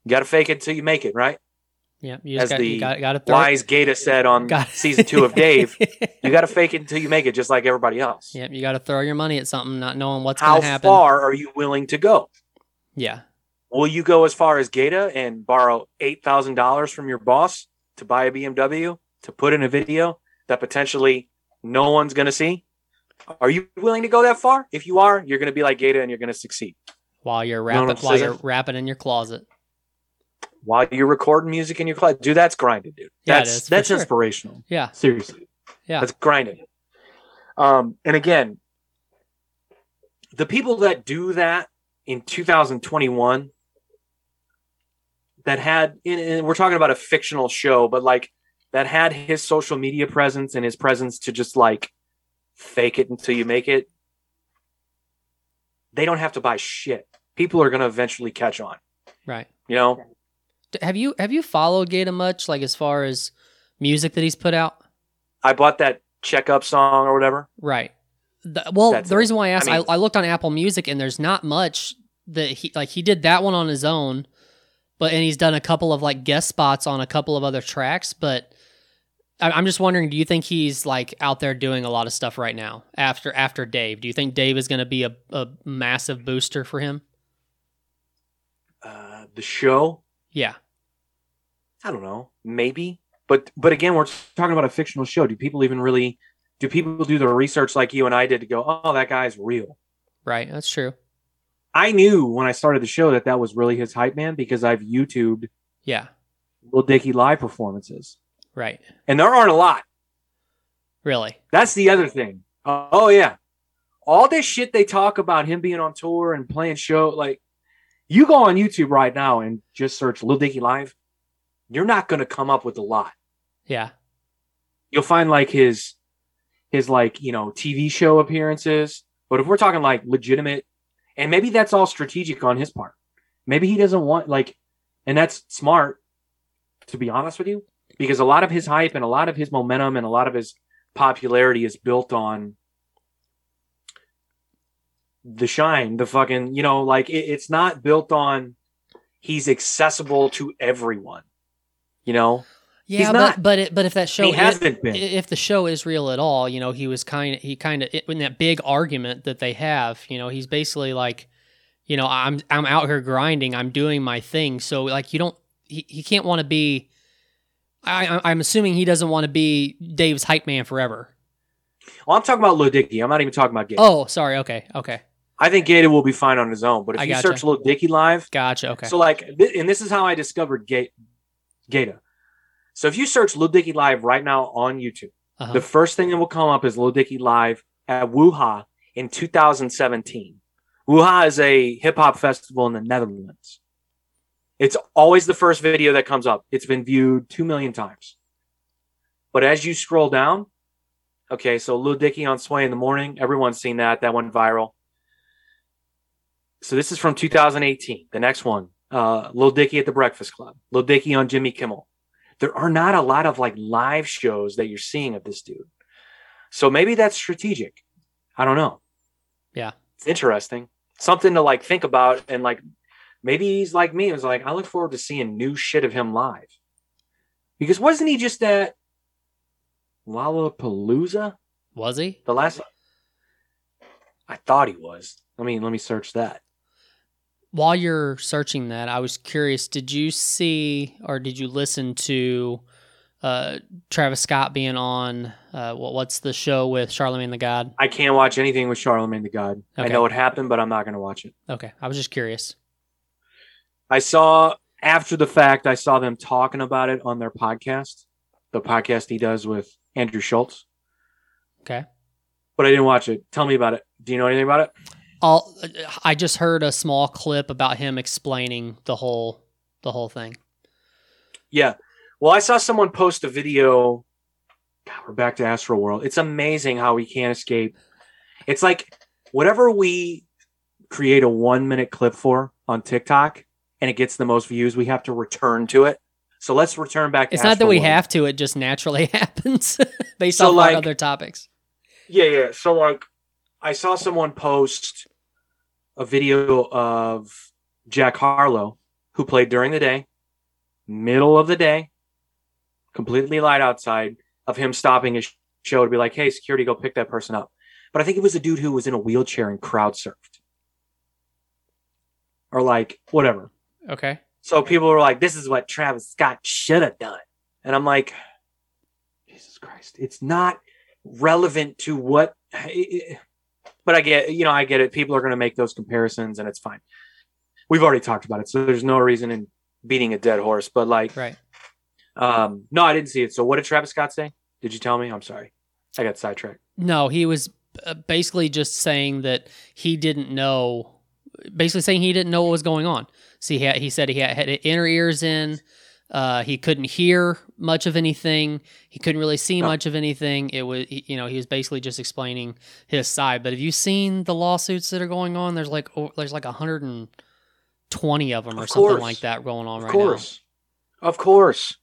you gotta fake it until you make it right Yeah. You As got, the you got, got to wise gata said on got- *laughs* season two of dave *laughs* you gotta fake it until you make it just like everybody else Yep, you got to throw your money at something, not knowing what's going to happen. How far are you willing to go Yeah. Will you go as far as Gata and borrow eight thousand dollars from your boss to buy a BMW to put in a video that potentially no one's going to see? Are you willing to go that far? If you are, you're going to be like Gata and you're going to succeed. While you're wrapping, rapping, what I'm while you're saying? rapping in your closet. While you're recording music in your closet, dude, that's grinding, dude. Yeah, That's is, for that's sure. inspirational. Yeah. Seriously, Yeah. that's grinding. Um, and again, the people that do that in 2021 that had and- and we're talking about a fictional show but like that had his social media presence and his presence to just like fake it until you make it they don't have to buy shit people are going to eventually catch on Right. you know D- Have you have you followed Gata much, like as far as music that he's put out? i bought that checkup song or whatever Right. The, well, That's the it. reason why I asked, I, mean- I, looked on Apple Music and there's not much that he like. He did that one on his own, but and he's done a couple of like guest spots on a couple of other tracks. But I, I'm just wondering, do you think he's like out there doing a lot of stuff right now after after Dave? Do you think Dave is going to be a, a massive booster for him? uh, the show Yeah. I don't know, maybe. But but again, we're talking about a fictional show. Do people even really do people do the research like you and I did to go, oh, that guy's real? Right. That's true. I knew when I started the show that that was really his hype man because I've YouTubed Yeah. Lil Dicky live performances, Right. and there aren't a lot. Really. That's the other thing. Uh, oh yeah, all this shit they talk about him being on tour and playing show. Like, you go on YouTube right now and just search Lil Dicky live. You're not going to come up with a lot. Yeah. you'll find like his his like you know TV show appearances. But if we're talking like legitimate, and maybe that's all strategic on his part. Maybe he doesn't want like, and that's smart. To be honest with you, because a lot of his hype and a lot of his momentum and a lot of his popularity is built on the shine, the fucking, you know, like it, it's not built on he's accessible to everyone. You know, Yeah, not. but but it, but if that show he hasn't been. if the show is real at all, you know, he was kind of he kind of in that big argument that they have. You know, he's basically like, you know, I'm I'm out here grinding, I'm doing my thing. So like, you don't he, he can't want to be. I I'm assuming he doesn't want to be Dave's hype man forever. Well, I'm talking about Lil Dicky. I'm not even talking about Gay. Oh, sorry. Okay, okay, I think Gata will be fine on his own. But if I you gotcha. search Lil Dicky live, gotcha. Okay, so like, th- and this is how I discovered Ga- Gata. So if you search Lil Dicky live right now on YouTube, uh-huh. the first thing that will come up is Lil Dicky live at Woo Hah in 2017. Woo Hah is a hip hop festival in the Netherlands. It's always the first video that comes up. It's been viewed two million times. But as you scroll down, okay, so Lil Dicky on Sway in the morning, everyone's seen that. That went viral. So this is from 2018. The next one, uh, Lil Dicky at the Breakfast Club, Lil Dicky on Jimmy Kimmel. There are not a lot of like live shows that you're seeing of this dude. So maybe that's strategic. I don't know. Yeah. It's interesting. Something to like think about and like maybe he's like me. It was like, I look forward to seeing new shit of him live. Because wasn't he just at Lollapalooza? was he? The last I thought he was. Let me let me search that. While you're searching that, I was curious. Did you see or did you listen to uh, Travis Scott being on? Uh, what, what's the show with Charlamagne the God? I can't watch anything with Charlamagne the God. I know it happened, but I'm not going to watch it. Okay, I was just curious. I saw after the fact, I saw them talking about it on their podcast, the podcast he does with Andrew Schulz, Okay. but I didn't watch it. Tell me about it. Do you know anything about it? I just heard a small clip about him explaining the whole the whole thing. Yeah. Well, I saw someone post a video. God, we're back to Astro World. It's amazing how we can't escape. It's like whatever we create a one minute clip for on TikTok and it gets the most views, we have to return to it. So let's return back to It's not that we World. have to; it just naturally *laughs* happens based So, off like- other topics. Yeah, yeah. So like I saw someone post a video of Jack Harlow who played during the day, middle of the day, completely light outside, of him stopping his show to be like, "Hey, security, go pick that person up." But I think it was a dude who was in a wheelchair and crowd surfed. Or like whatever. Okay. So people were like, "This is what Travis Scott should have done," and I'm like, "Jesus Christ, it's not relevant to what." But I get, you know, I get it. People are going to make those comparisons, and it's fine. We've already talked about it, so there's no reason in beating a dead horse. But like, Right. um, no, I didn't see it. So what did Travis Scott say? Did you tell me? I'm sorry, I got sidetracked. No, he was uh, basically just saying that he didn't know. Basically saying he didn't know what was going on. See, he, he said he had, had inner ears in. Uh, he couldn't hear much of anything. He couldn't really see No. much of anything. It was, he- you know, he was basically just explaining his side. But have you seen the lawsuits that are going on? There's like, oh, there's like 120 of them or Of something like that going on Of right course, of course. Of course.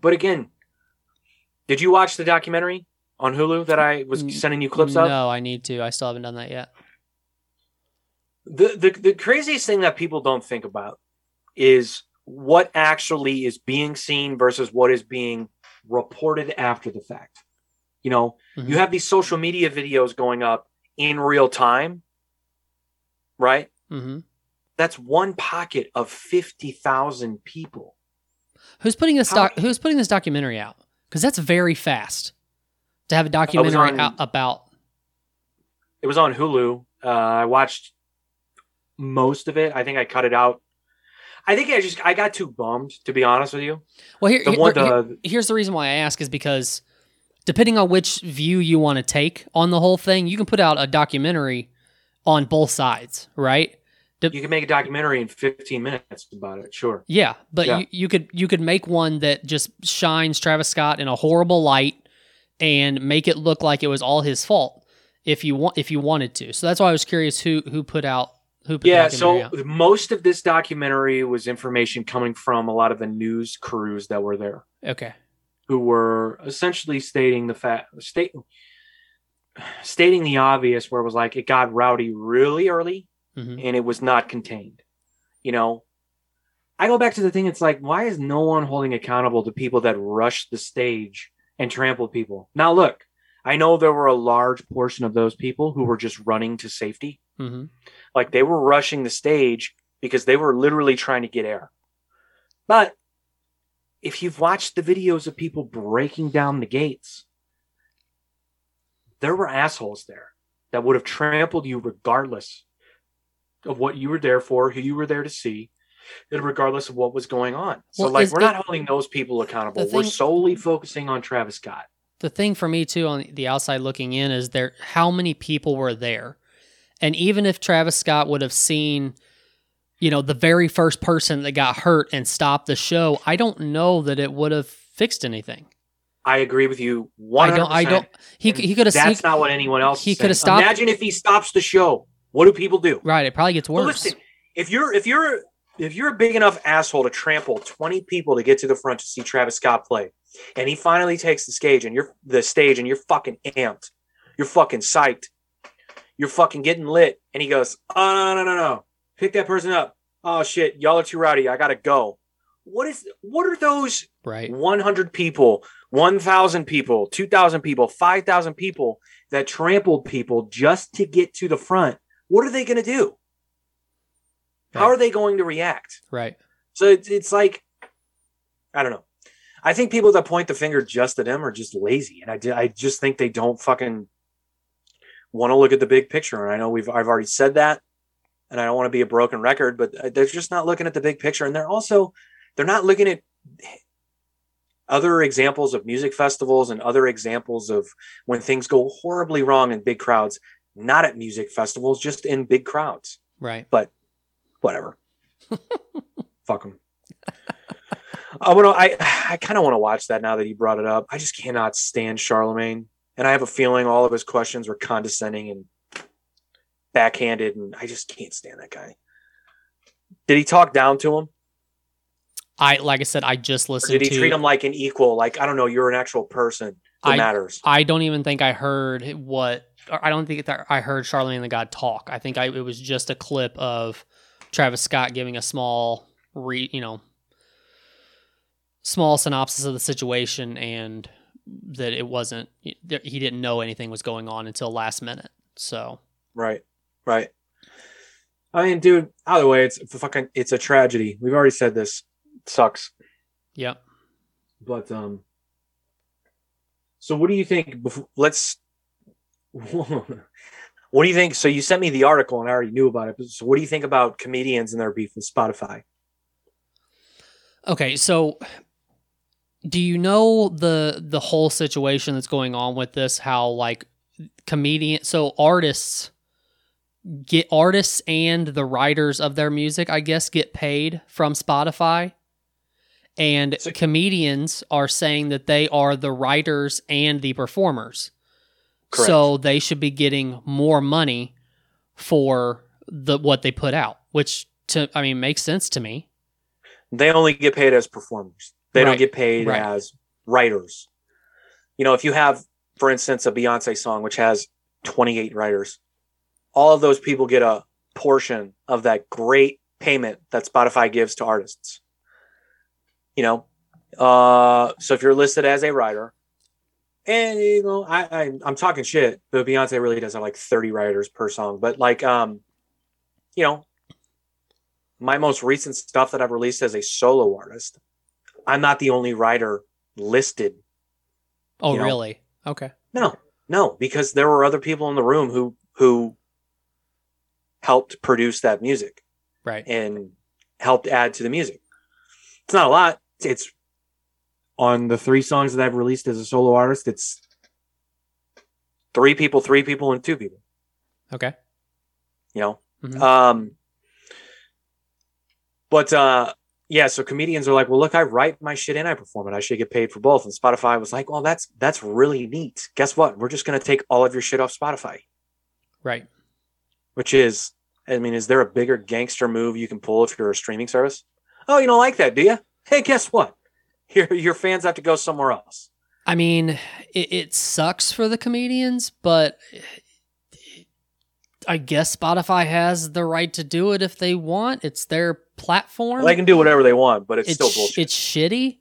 But again, did you watch the documentary on Hulu that I was sending you now. clips of? No, I need to. I still haven't done that yet. the, the the craziest thing that people don't think about is what actually is being seen versus what is being reported after the fact. You know, Mhm. you have these social media videos going up in real time, right? hmm That's one pocket of 50,000 people. Who's putting this How- doc- Who's putting this documentary out? Because that's very fast to have a documentary on- out about. It was on Hulu. Uh, I watched most of it. I think I cut it out. I think I just I got too bummed to be honest with you. Well, here, The here- one here- here's the reason why I ask is because depending on which view you want to take on the whole thing, you can put out a documentary on both sides, right? you can make a documentary in 15 minutes about it. Sure. Yeah, but Yeah. You, you could you could make one that just shines Travis Scott in a horrible light and make it look like it was all his fault if you want if you wanted to. So that's why I was curious who who put out the yeah so out. most of this documentary was information coming from a lot of the news crews that were there Okay. who were essentially stating the fact state stating the obvious where it was like it got rowdy really early Mhm. and it was not contained. You know, I go back to the thing. It's like, why is no one holding accountable to people that rushed the stage and trampled people? Now, look, I know there were a large portion of those people who were just running to safety. Mhm. Like they were rushing the stage because they were literally trying to get air. But if you've watched the videos of people breaking down the gates, there were assholes there that would have trampled you regardless of what you were there for, who you were there to see, and regardless of what was going on. So, Well, like, we're it- not holding those people accountable. The we're solely focusing on Travis Scott. the thing for me too on the outside looking in is there how many people were there and even if travis scott would have seen you know the very first person that got hurt and stopped the show i don't know that it would have fixed anything I agree with you. 100%. i don't i don't he, he could have That's he, not what anyone else. he coulda stopped- Imagine if he stops the show. What do people do? right it probably gets Well, worse listen, if you're if you're if you're a big enough asshole to trample 20 people to get to the front to see Travis Scott play, and he finally takes the stage and you're the stage and you're fucking amped, you're fucking psyched, you're fucking getting lit, and he goes, Oh no, no, no, no. Pick that person up. Oh shit, y'all are too rowdy. I gotta go. What is what are those right 100 people, 1,000 people, 2,000 people, 5,000 people that trampled people just to get to the front, what are they going to do? How are they going to react? right So it's, it's like, I don't know. I think people that point the finger just at him are just lazy. And I, I just think they don't fucking want to look at the big picture. And I know we've, I've already said that. And I don't want to be a broken record, but uh, they're just not looking at the big picture. And they're also, they're not looking at other examples of music festivals and other examples of when things go horribly wrong in big crowds, not at music festivals, just in big crowds. right but Whatever. *laughs* Fuck them. I want to. I I kind of want to watch that now that he brought it up. I just cannot stand Charlamagne, and I have a feeling all of his questions were condescending and backhanded, and I just can't stand that guy. Did he talk down to him? i like i said i just Or listened did he to treat him like an equal? Like I don't know, you're an actual person that I- matters. I don't even think I heard what. or I don't think that I heard Charlamagne the God talk. I think I, it was just a clip of Travis Scott giving a small, re, you know, small synopsis of the situation, and that it wasn't. He didn't know anything was going on until last minute. So Right. Right. I mean, dude, either way, it's a fucking it's a tragedy. We've already said this. It sucks. yep. But um so what do you think before, let's *laughs* what do you think so you sent me the article and I already knew about it. but So what do you think about comedians and their beef with Spotify? Okay, so do you know the the whole situation that's going on with this? How like comedian, so artists get artists and the writers of their music, I guess, get paid from Spotify, and So- comedians are saying that they are the writers and the performers, Correct. so they should be getting more money for the what they put out, which to I mean makes sense to me. They only get paid as performers. They don't get paid Right. as writers. You know, if you have, for instance, a Beyonce song which has 28 writers, all of those people get a portion of that great payment that Spotify gives to artists. You know, uh, so if you're listed as a writer, and you know, I, I I'm talking shit, but Beyonce really does have like 30 writers per song. But like, um, you know, my most recent stuff that I've released as a solo artist, I'm not the only writer listed. Oh, You know? really? Okay. No, no, because there were other people in the room who who helped produce that music Right. and helped add to the music. It's not a lot. It's on the three songs that I've released as a solo artist. It's three people, three people, and two people. Okay. You know, Mhm. um, but uh, yeah. So comedians are like, well, look, I write my shit and I perform it. I should get paid for both. And Spotify was like, well, that's that's really neat. Guess what? We're just gonna take all of your shit off Spotify. Right. which is I mean, is there a bigger gangster move you can pull if you're a streaming service? Oh, you don't like that, do you? Hey, guess what? Your your fans have to go somewhere else. I mean, it, it sucks for the comedians, but I guess Spotify has the right to do it if they want. It's their platform. They can do whatever they want, but it's, it's still bullshit. it's shitty.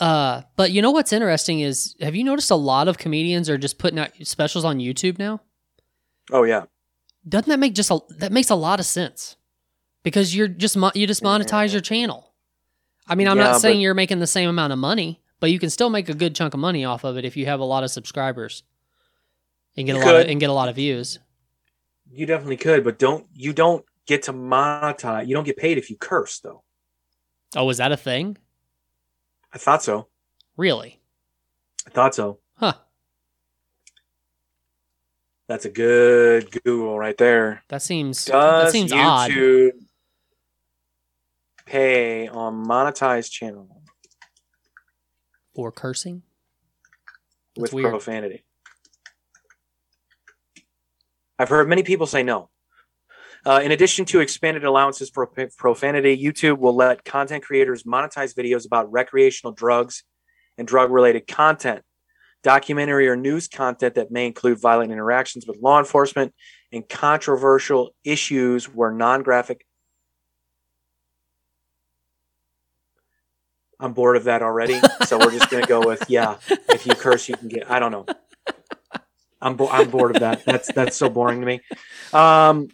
Uh, but you know what's interesting is have you noticed a lot of comedians are just putting out specials on YouTube now? oh yeah. Doesn't that make just a that makes a lot of sense? Because you're just mo- you just monetize your channel. I mean, I'm Yeah, not saying but- you're making the same amount of money, but you can still make a good chunk of money off of it if you have a lot of subscribers and get a lot of, and get a lot of views. You definitely could, but don't you don't get to monetize. You don't get paid if you curse though. Oh, is that a thing? I thought so. Really? I thought so. Huh. That's a good Google right there. That seems that Does seems odd. YouTube pay on monetized channel For cursing? That's with weird. profanity? I've heard many people say no. Uh, in addition to expanded allowances for profanity, YouTube will let content creators monetize videos about recreational drugs and drug related content, documentary or news content that may include violent interactions with law enforcement and controversial issues where non graphic. I'm bored of that already. So we're just going to go with, yeah, if you curse, you can get, I don't know. I'm, bo- I'm bored of that. That's, that's so boring to me. Um,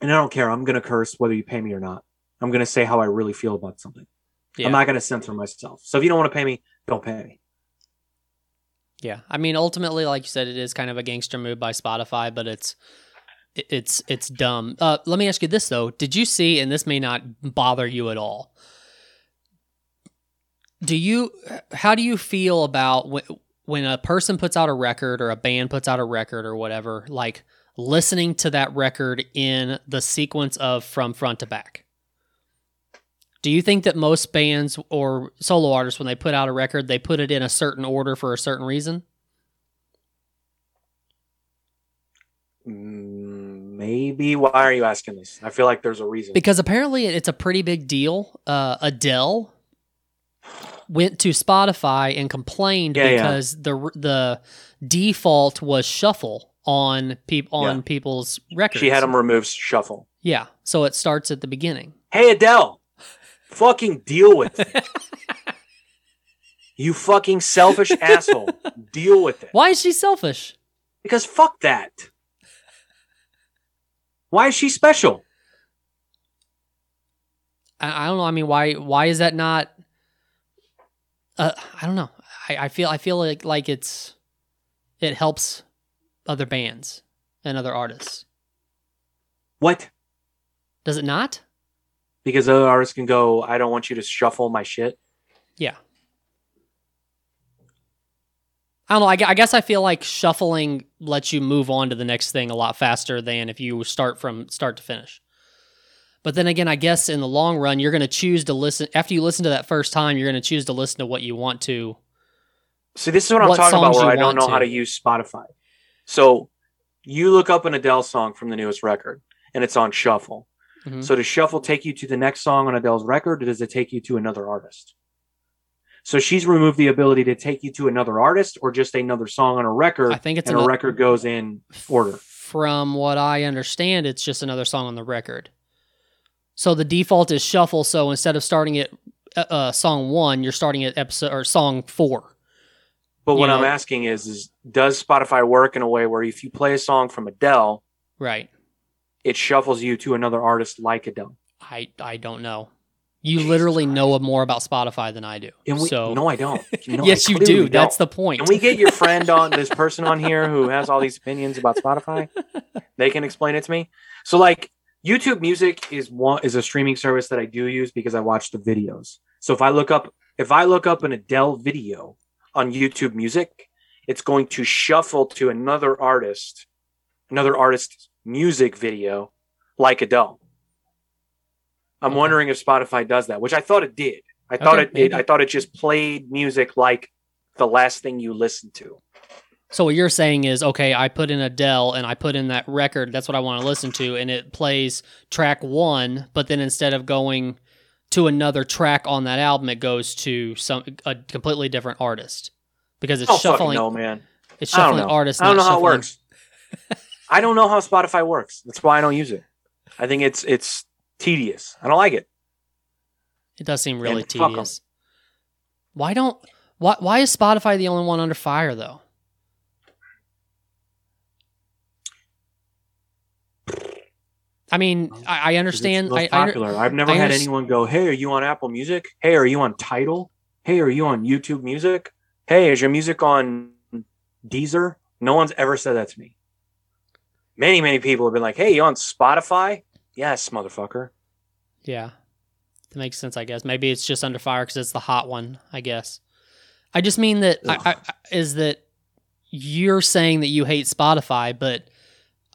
and I don't care. I'm going to curse whether you pay me or not. I'm going to say how I really feel about something. Yeah. I'm not going to censor myself. So if you don't want to pay me, don't pay me. Yeah, I mean, ultimately, like you said, it is kind of a gangster move by Spotify, but it's it's it's dumb. Uh, let me ask you this though: Did you see? And this may not bother you at all. Do you? How do you feel about when a person puts out a record or a band puts out a record or whatever? Like listening to that record in the sequence of from front to back. Do you think that most bands or solo artists, when they put out a record, they put it in a certain order for a certain reason? Mm, Maybe. Why are you asking this? I feel like there's a reason. Because apparently it's a pretty big deal. Uh, Adele went to Spotify and complained Yeah, yeah. because the the default was shuffle on peop- on Yeah. people's records. she had them remove shuffle. Yeah, so it starts at the beginning. Hey Adele, fucking deal with it. *laughs* you fucking selfish asshole. Deal with it. Why is she selfish? Because fuck that. Why is she special? I, I don't know. I mean, why why is that not? Uh, I don't know. I, I feel I feel like like it's it helps other bands and other artists. What? Does it not? Because other artists can go, I don't want you to shuffle my shit. Yeah. I don't know. I, I guess I feel like shuffling lets you move on to the next thing a lot faster than if you start from start to finish. But then again, I guess in the long run, you're going to choose to listen. After you listen to that first time, you're going to choose to listen to what you want to. See, this is what I'm talking about where I don't know to. how to use Spotify. So you look up an Adele song from the newest record and it's on shuffle. Mhm. So does shuffle take you to the next song on Adele's record or does it take you to another artist? So she's removed the ability to take you to another artist or just another song on a record I think it's and a record goes in order. From what I understand, it's just another song on the record. So the default is shuffle. So instead of starting at uh, uh, song one, you're starting at episode or song four. But what You I'm asking is, is does Spotify work in a way where if you play a song from Adele, Right. it shuffles you to another artist like Adele? I I don't know. You Jesus literally Christ. know more about Spotify than I do. We, so no, I don't. *laughs* No, I yes, you do. That's don't. the point. Can we get your friend *laughs* on this person on here who has all these opinions about Spotify? *laughs* They can explain it to me. So like YouTube Music is one is a streaming service that I do use because I watch the videos. So if I look up if I look up an Adele video on YouTube Music, it's going to shuffle to another artist, another artist's music video like Adele. I'm Okay. wondering if Spotify does that, which I thought it did. I thought Okay, it, it. I thought it just played music like the last thing you listened to. So what you're saying is, okay, I put in Adele and I put in that record. That's what I want to listen to, and it plays track one. But then instead of going to another track on that album, it goes to some a completely different artist. because it's Oh shuffling. no, man. It's I don't shuffling know. artists. I don't know how it works. *laughs* I don't know how Spotify works. That's why I don't use it. I think it's it's tedious. I don't like it. It does seem really And tedious. Why don't why why is Spotify the only one under fire though? I mean, oh, I, I 'Cause understand. I, I, popular. I've never I had anyone go, "Hey, are you on Apple Music? Hey, are you on Tidal? Hey, are you on YouTube Music? Hey, is your music on Deezer?" No one's ever said that to me. Many, many people have been like, "Hey, you on Spotify?" Yes, motherfucker. yeah, that makes sense. I guess maybe it's just under fire because it's the hot one. I guess. I just mean that I, I, I- is that you're saying that you hate Spotify, but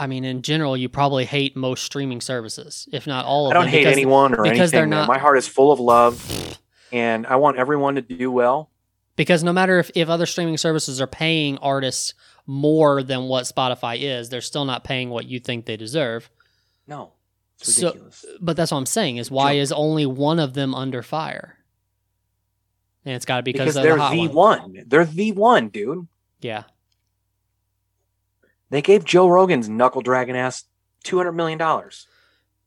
I mean, in general, you probably hate most streaming services, if not all of them. I don't them. hate because- anyone or because they're anything. not- My heart is full of love, and I want everyone to do well. because no matter if, if other streaming services are paying artists more than what Spotify is, they're still not paying what you think they deserve. No, it's So- ridiculous. But that's what I'm saying is why Joke. is only one of them under fire? And it's got to be because, because they're they're the the one. one. They're the one, dude. Yeah, They gave Joe Rogan's knuckle dragon ass two hundred million dollars.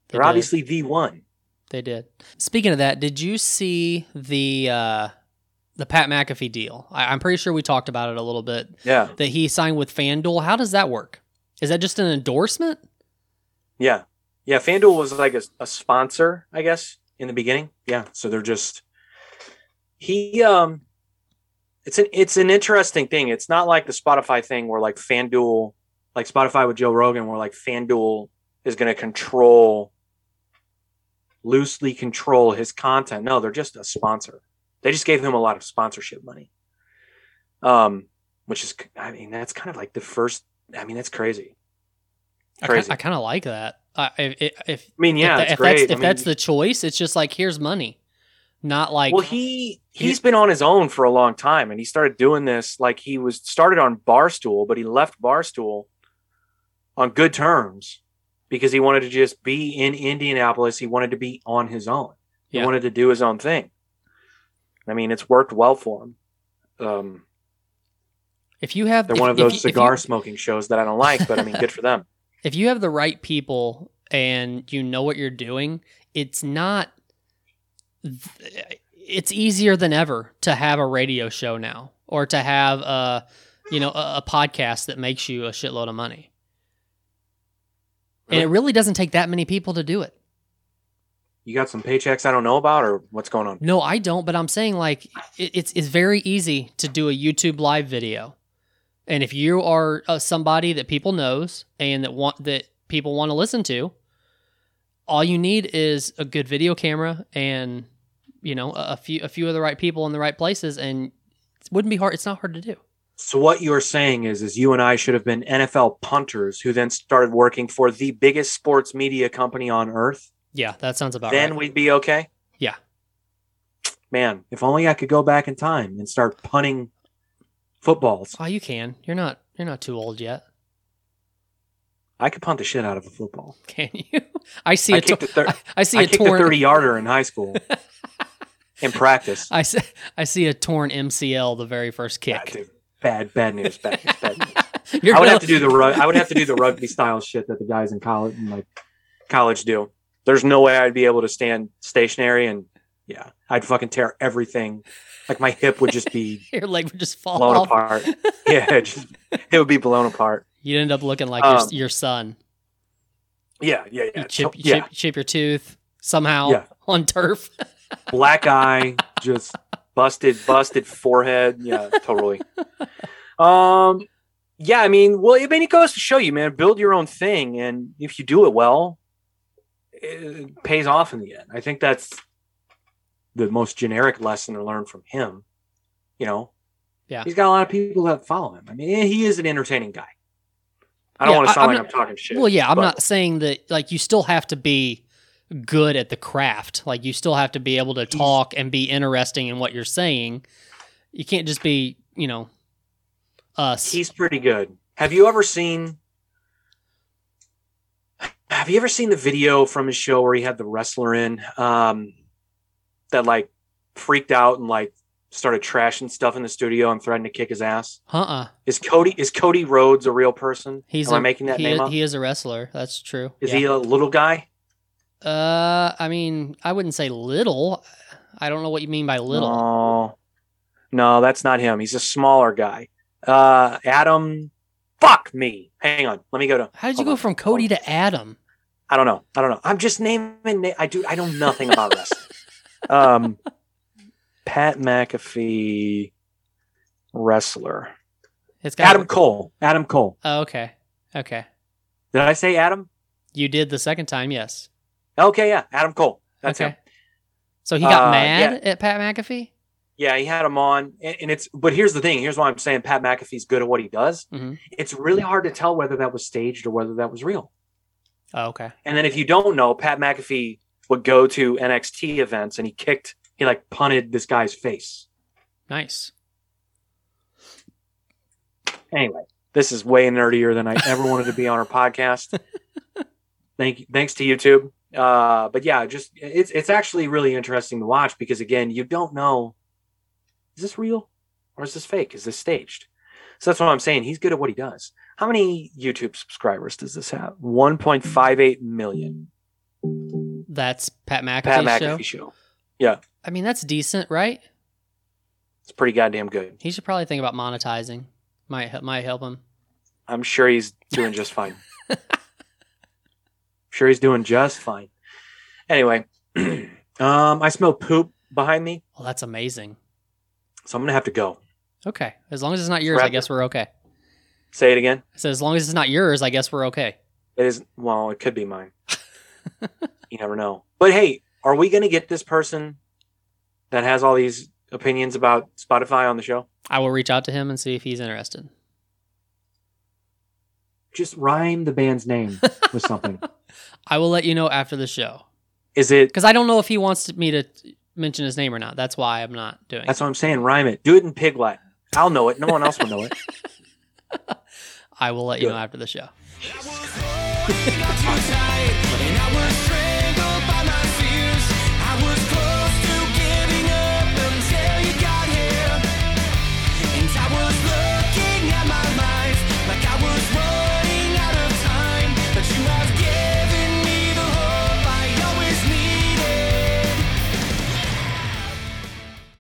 they They're did. obviously the one. they did. Speaking of that, did you see the uh, the Pat McAfee deal? I, I'm pretty sure we talked about it a little bit. Yeah, That he signed with FanDuel. How does that work? Is that just an endorsement? yeah, yeah. FanDuel was like a, a sponsor, I guess, in the beginning. Yeah, so they're just he. Um, it's an it's an interesting thing. It's not like the Spotify thing where like FanDuel, like Spotify with Joe Rogan, where like FanDuel is going to control loosely control his content. No, they're just a sponsor. They just gave him a lot of sponsorship money. Um, which is, I mean, that's kind of like the first. I mean, that's crazy. I, Crazy. I kind of like that. I if, if I mean, yeah, if, if great. that's if I mean, that's the choice, it's just like here's money, not like well, he he's been on his own for a long time, and he started doing this like he was started on Barstool, but he left Barstool on good terms because he wanted to just be in Indianapolis. He wanted to be on his own. He Yeah. wanted to do his own thing. I mean, it's worked well for him. Um, if you have they're if- one of those you- if you- cigar smoking shows that I don't like, but I mean, good for them. *laughs* if you have the right people and you know what you're doing, it's not. It's easier than ever to have a radio show now, or to have a, you know, a, a podcast that makes you a shitload of money. And it really doesn't take that many people to do it. You got some paychecks I don't know about, or what's going on? No, I don't. But I'm saying like it, it's it's very easy to do a YouTube live video, and if you are uh, somebody that people knows and that want that people want to listen to, all you need is a good video camera and you know a, a few a few of the right people in the right places, and it wouldn't be hard. It's not hard to do. So what you're saying is, is you and I should have been NFL punters who then started working for the biggest sports media company on earth. Yeah, that sounds about then right. we'd be okay. Yeah. Man, if only I could go back in time and start punting footballs. oh, you can. You're not. You're not too old yet, I could punt the shit out of a football. *laughs* can you? I see I a tor- thir- I, *laughs* I see I a torn. 30 yarder in high school *laughs* in practice. I see, I see a torn MCL the very first kick. Bad, bad news. Bad news. Bad news. *laughs* You're I would have to do the rug- I would have to do the rugby style shit that the guys in college in like college do. There's no way I'd be able to stand stationary and yeah, I'd fucking tear everything. Like my hip would just be *laughs* your leg would just fall blown off. apart. Yeah, it, just, it would be blown apart. You'd end up looking like Um, your, your son. Yeah, yeah, You yeah. chip, To- yeah. chip, chip your tooth somehow Yeah. on turf. *laughs* Black eye, just busted, busted *laughs* forehead. Yeah, totally. Um, yeah, I mean, well, I mean, it goes to show you, man, build your own thing, and if you do it well, it pays off in the end. I think that's the most generic lesson to learn from him. You know, Yeah. he's got a lot of people that follow him. I mean, he is an entertaining guy. I don't Yeah, want to sound I'm like not- I'm talking shit. well, yeah, I'm but- not saying that. Like, you still have to be good at the craft. Like, you still have to be able to talk and be interesting in what you're saying. You can't just be, you know, us. He's pretty good. Have you ever seen? Have you ever seen the video from his show where he had the wrestler in, um, that like freaked out and like started trashing stuff in the studio and threatened to kick his ass? Uh-uh. Is Cody is Cody Rhodes a real person? He's Am a, I making that he, name is, up? he is a wrestler. That's true. is Yeah. he a little guy? Uh, I mean, I wouldn't say little. I don't know what you mean by little. No, no, that's not him. He's a smaller guy. Uh, Adam. Fuck me. Hang on. Let me go to. How did you go on. from Cody to Adam? I don't know. I don't know. I'm just naming. Na- I do. I know nothing about wrestling. Um, *laughs* Pat McAfee, wrestler. It's got Adam Cole. Adam Cole. Oh, okay. Okay. Did I say Adam? You did the second time, yes. Okay, yeah, Adam Cole. That's okay. him. So he got Uh, mad at Pat McAfee? Yeah, he had him on, and, and it's. But here's the thing. Here's why I'm saying Pat McAfee's good at what he does. Mhm. It's really hard to tell whether that was staged or whether that was real. Oh, okay. And then if you don't know, Pat McAfee would go to NXT events and he kicked, he like punted this guy's face. Nice. Anyway, this is way nerdier than I ever wanted to be on our *laughs* podcast. Thank you, thanks to YouTube. Uh, but yeah, just it's it's actually really interesting to watch because again, you don't know is this real or is this fake? Is this staged? So that's what I'm saying. He's good at what he does. How many YouTube subscribers does this have? 1.58 million. That's Pat McAfee's Pat show. McAfee show. Yeah, I mean, that's decent, right? it's pretty goddamn good. He should probably think about monetizing. Might might help him. I'm sure he's doing just fine. *laughs* sure he's doing just fine. Anyway, *clears throat* um, I smell poop behind me, Well, that's amazing. so I'm gonna have to go. Okay. As long as it's not yours, I it. guess we're okay. Say it again. So as long as it's not yours, I guess we're okay. It is well, it could be mine. *laughs* you never know. But hey, are we gonna get this person that has all these opinions about Spotify on the show? I will reach out to him and see if he's interested. Just rhyme the band's name with something. *laughs* I will let you know after the show Is it? because I don't know if he wants me to mention his name or not. That's why I'm not doing. That's it. what I'm saying. Rhyme it. Do it in pig Latin. I'll know it. No one else will know it. *laughs* I will let you Good. know after the show. *laughs*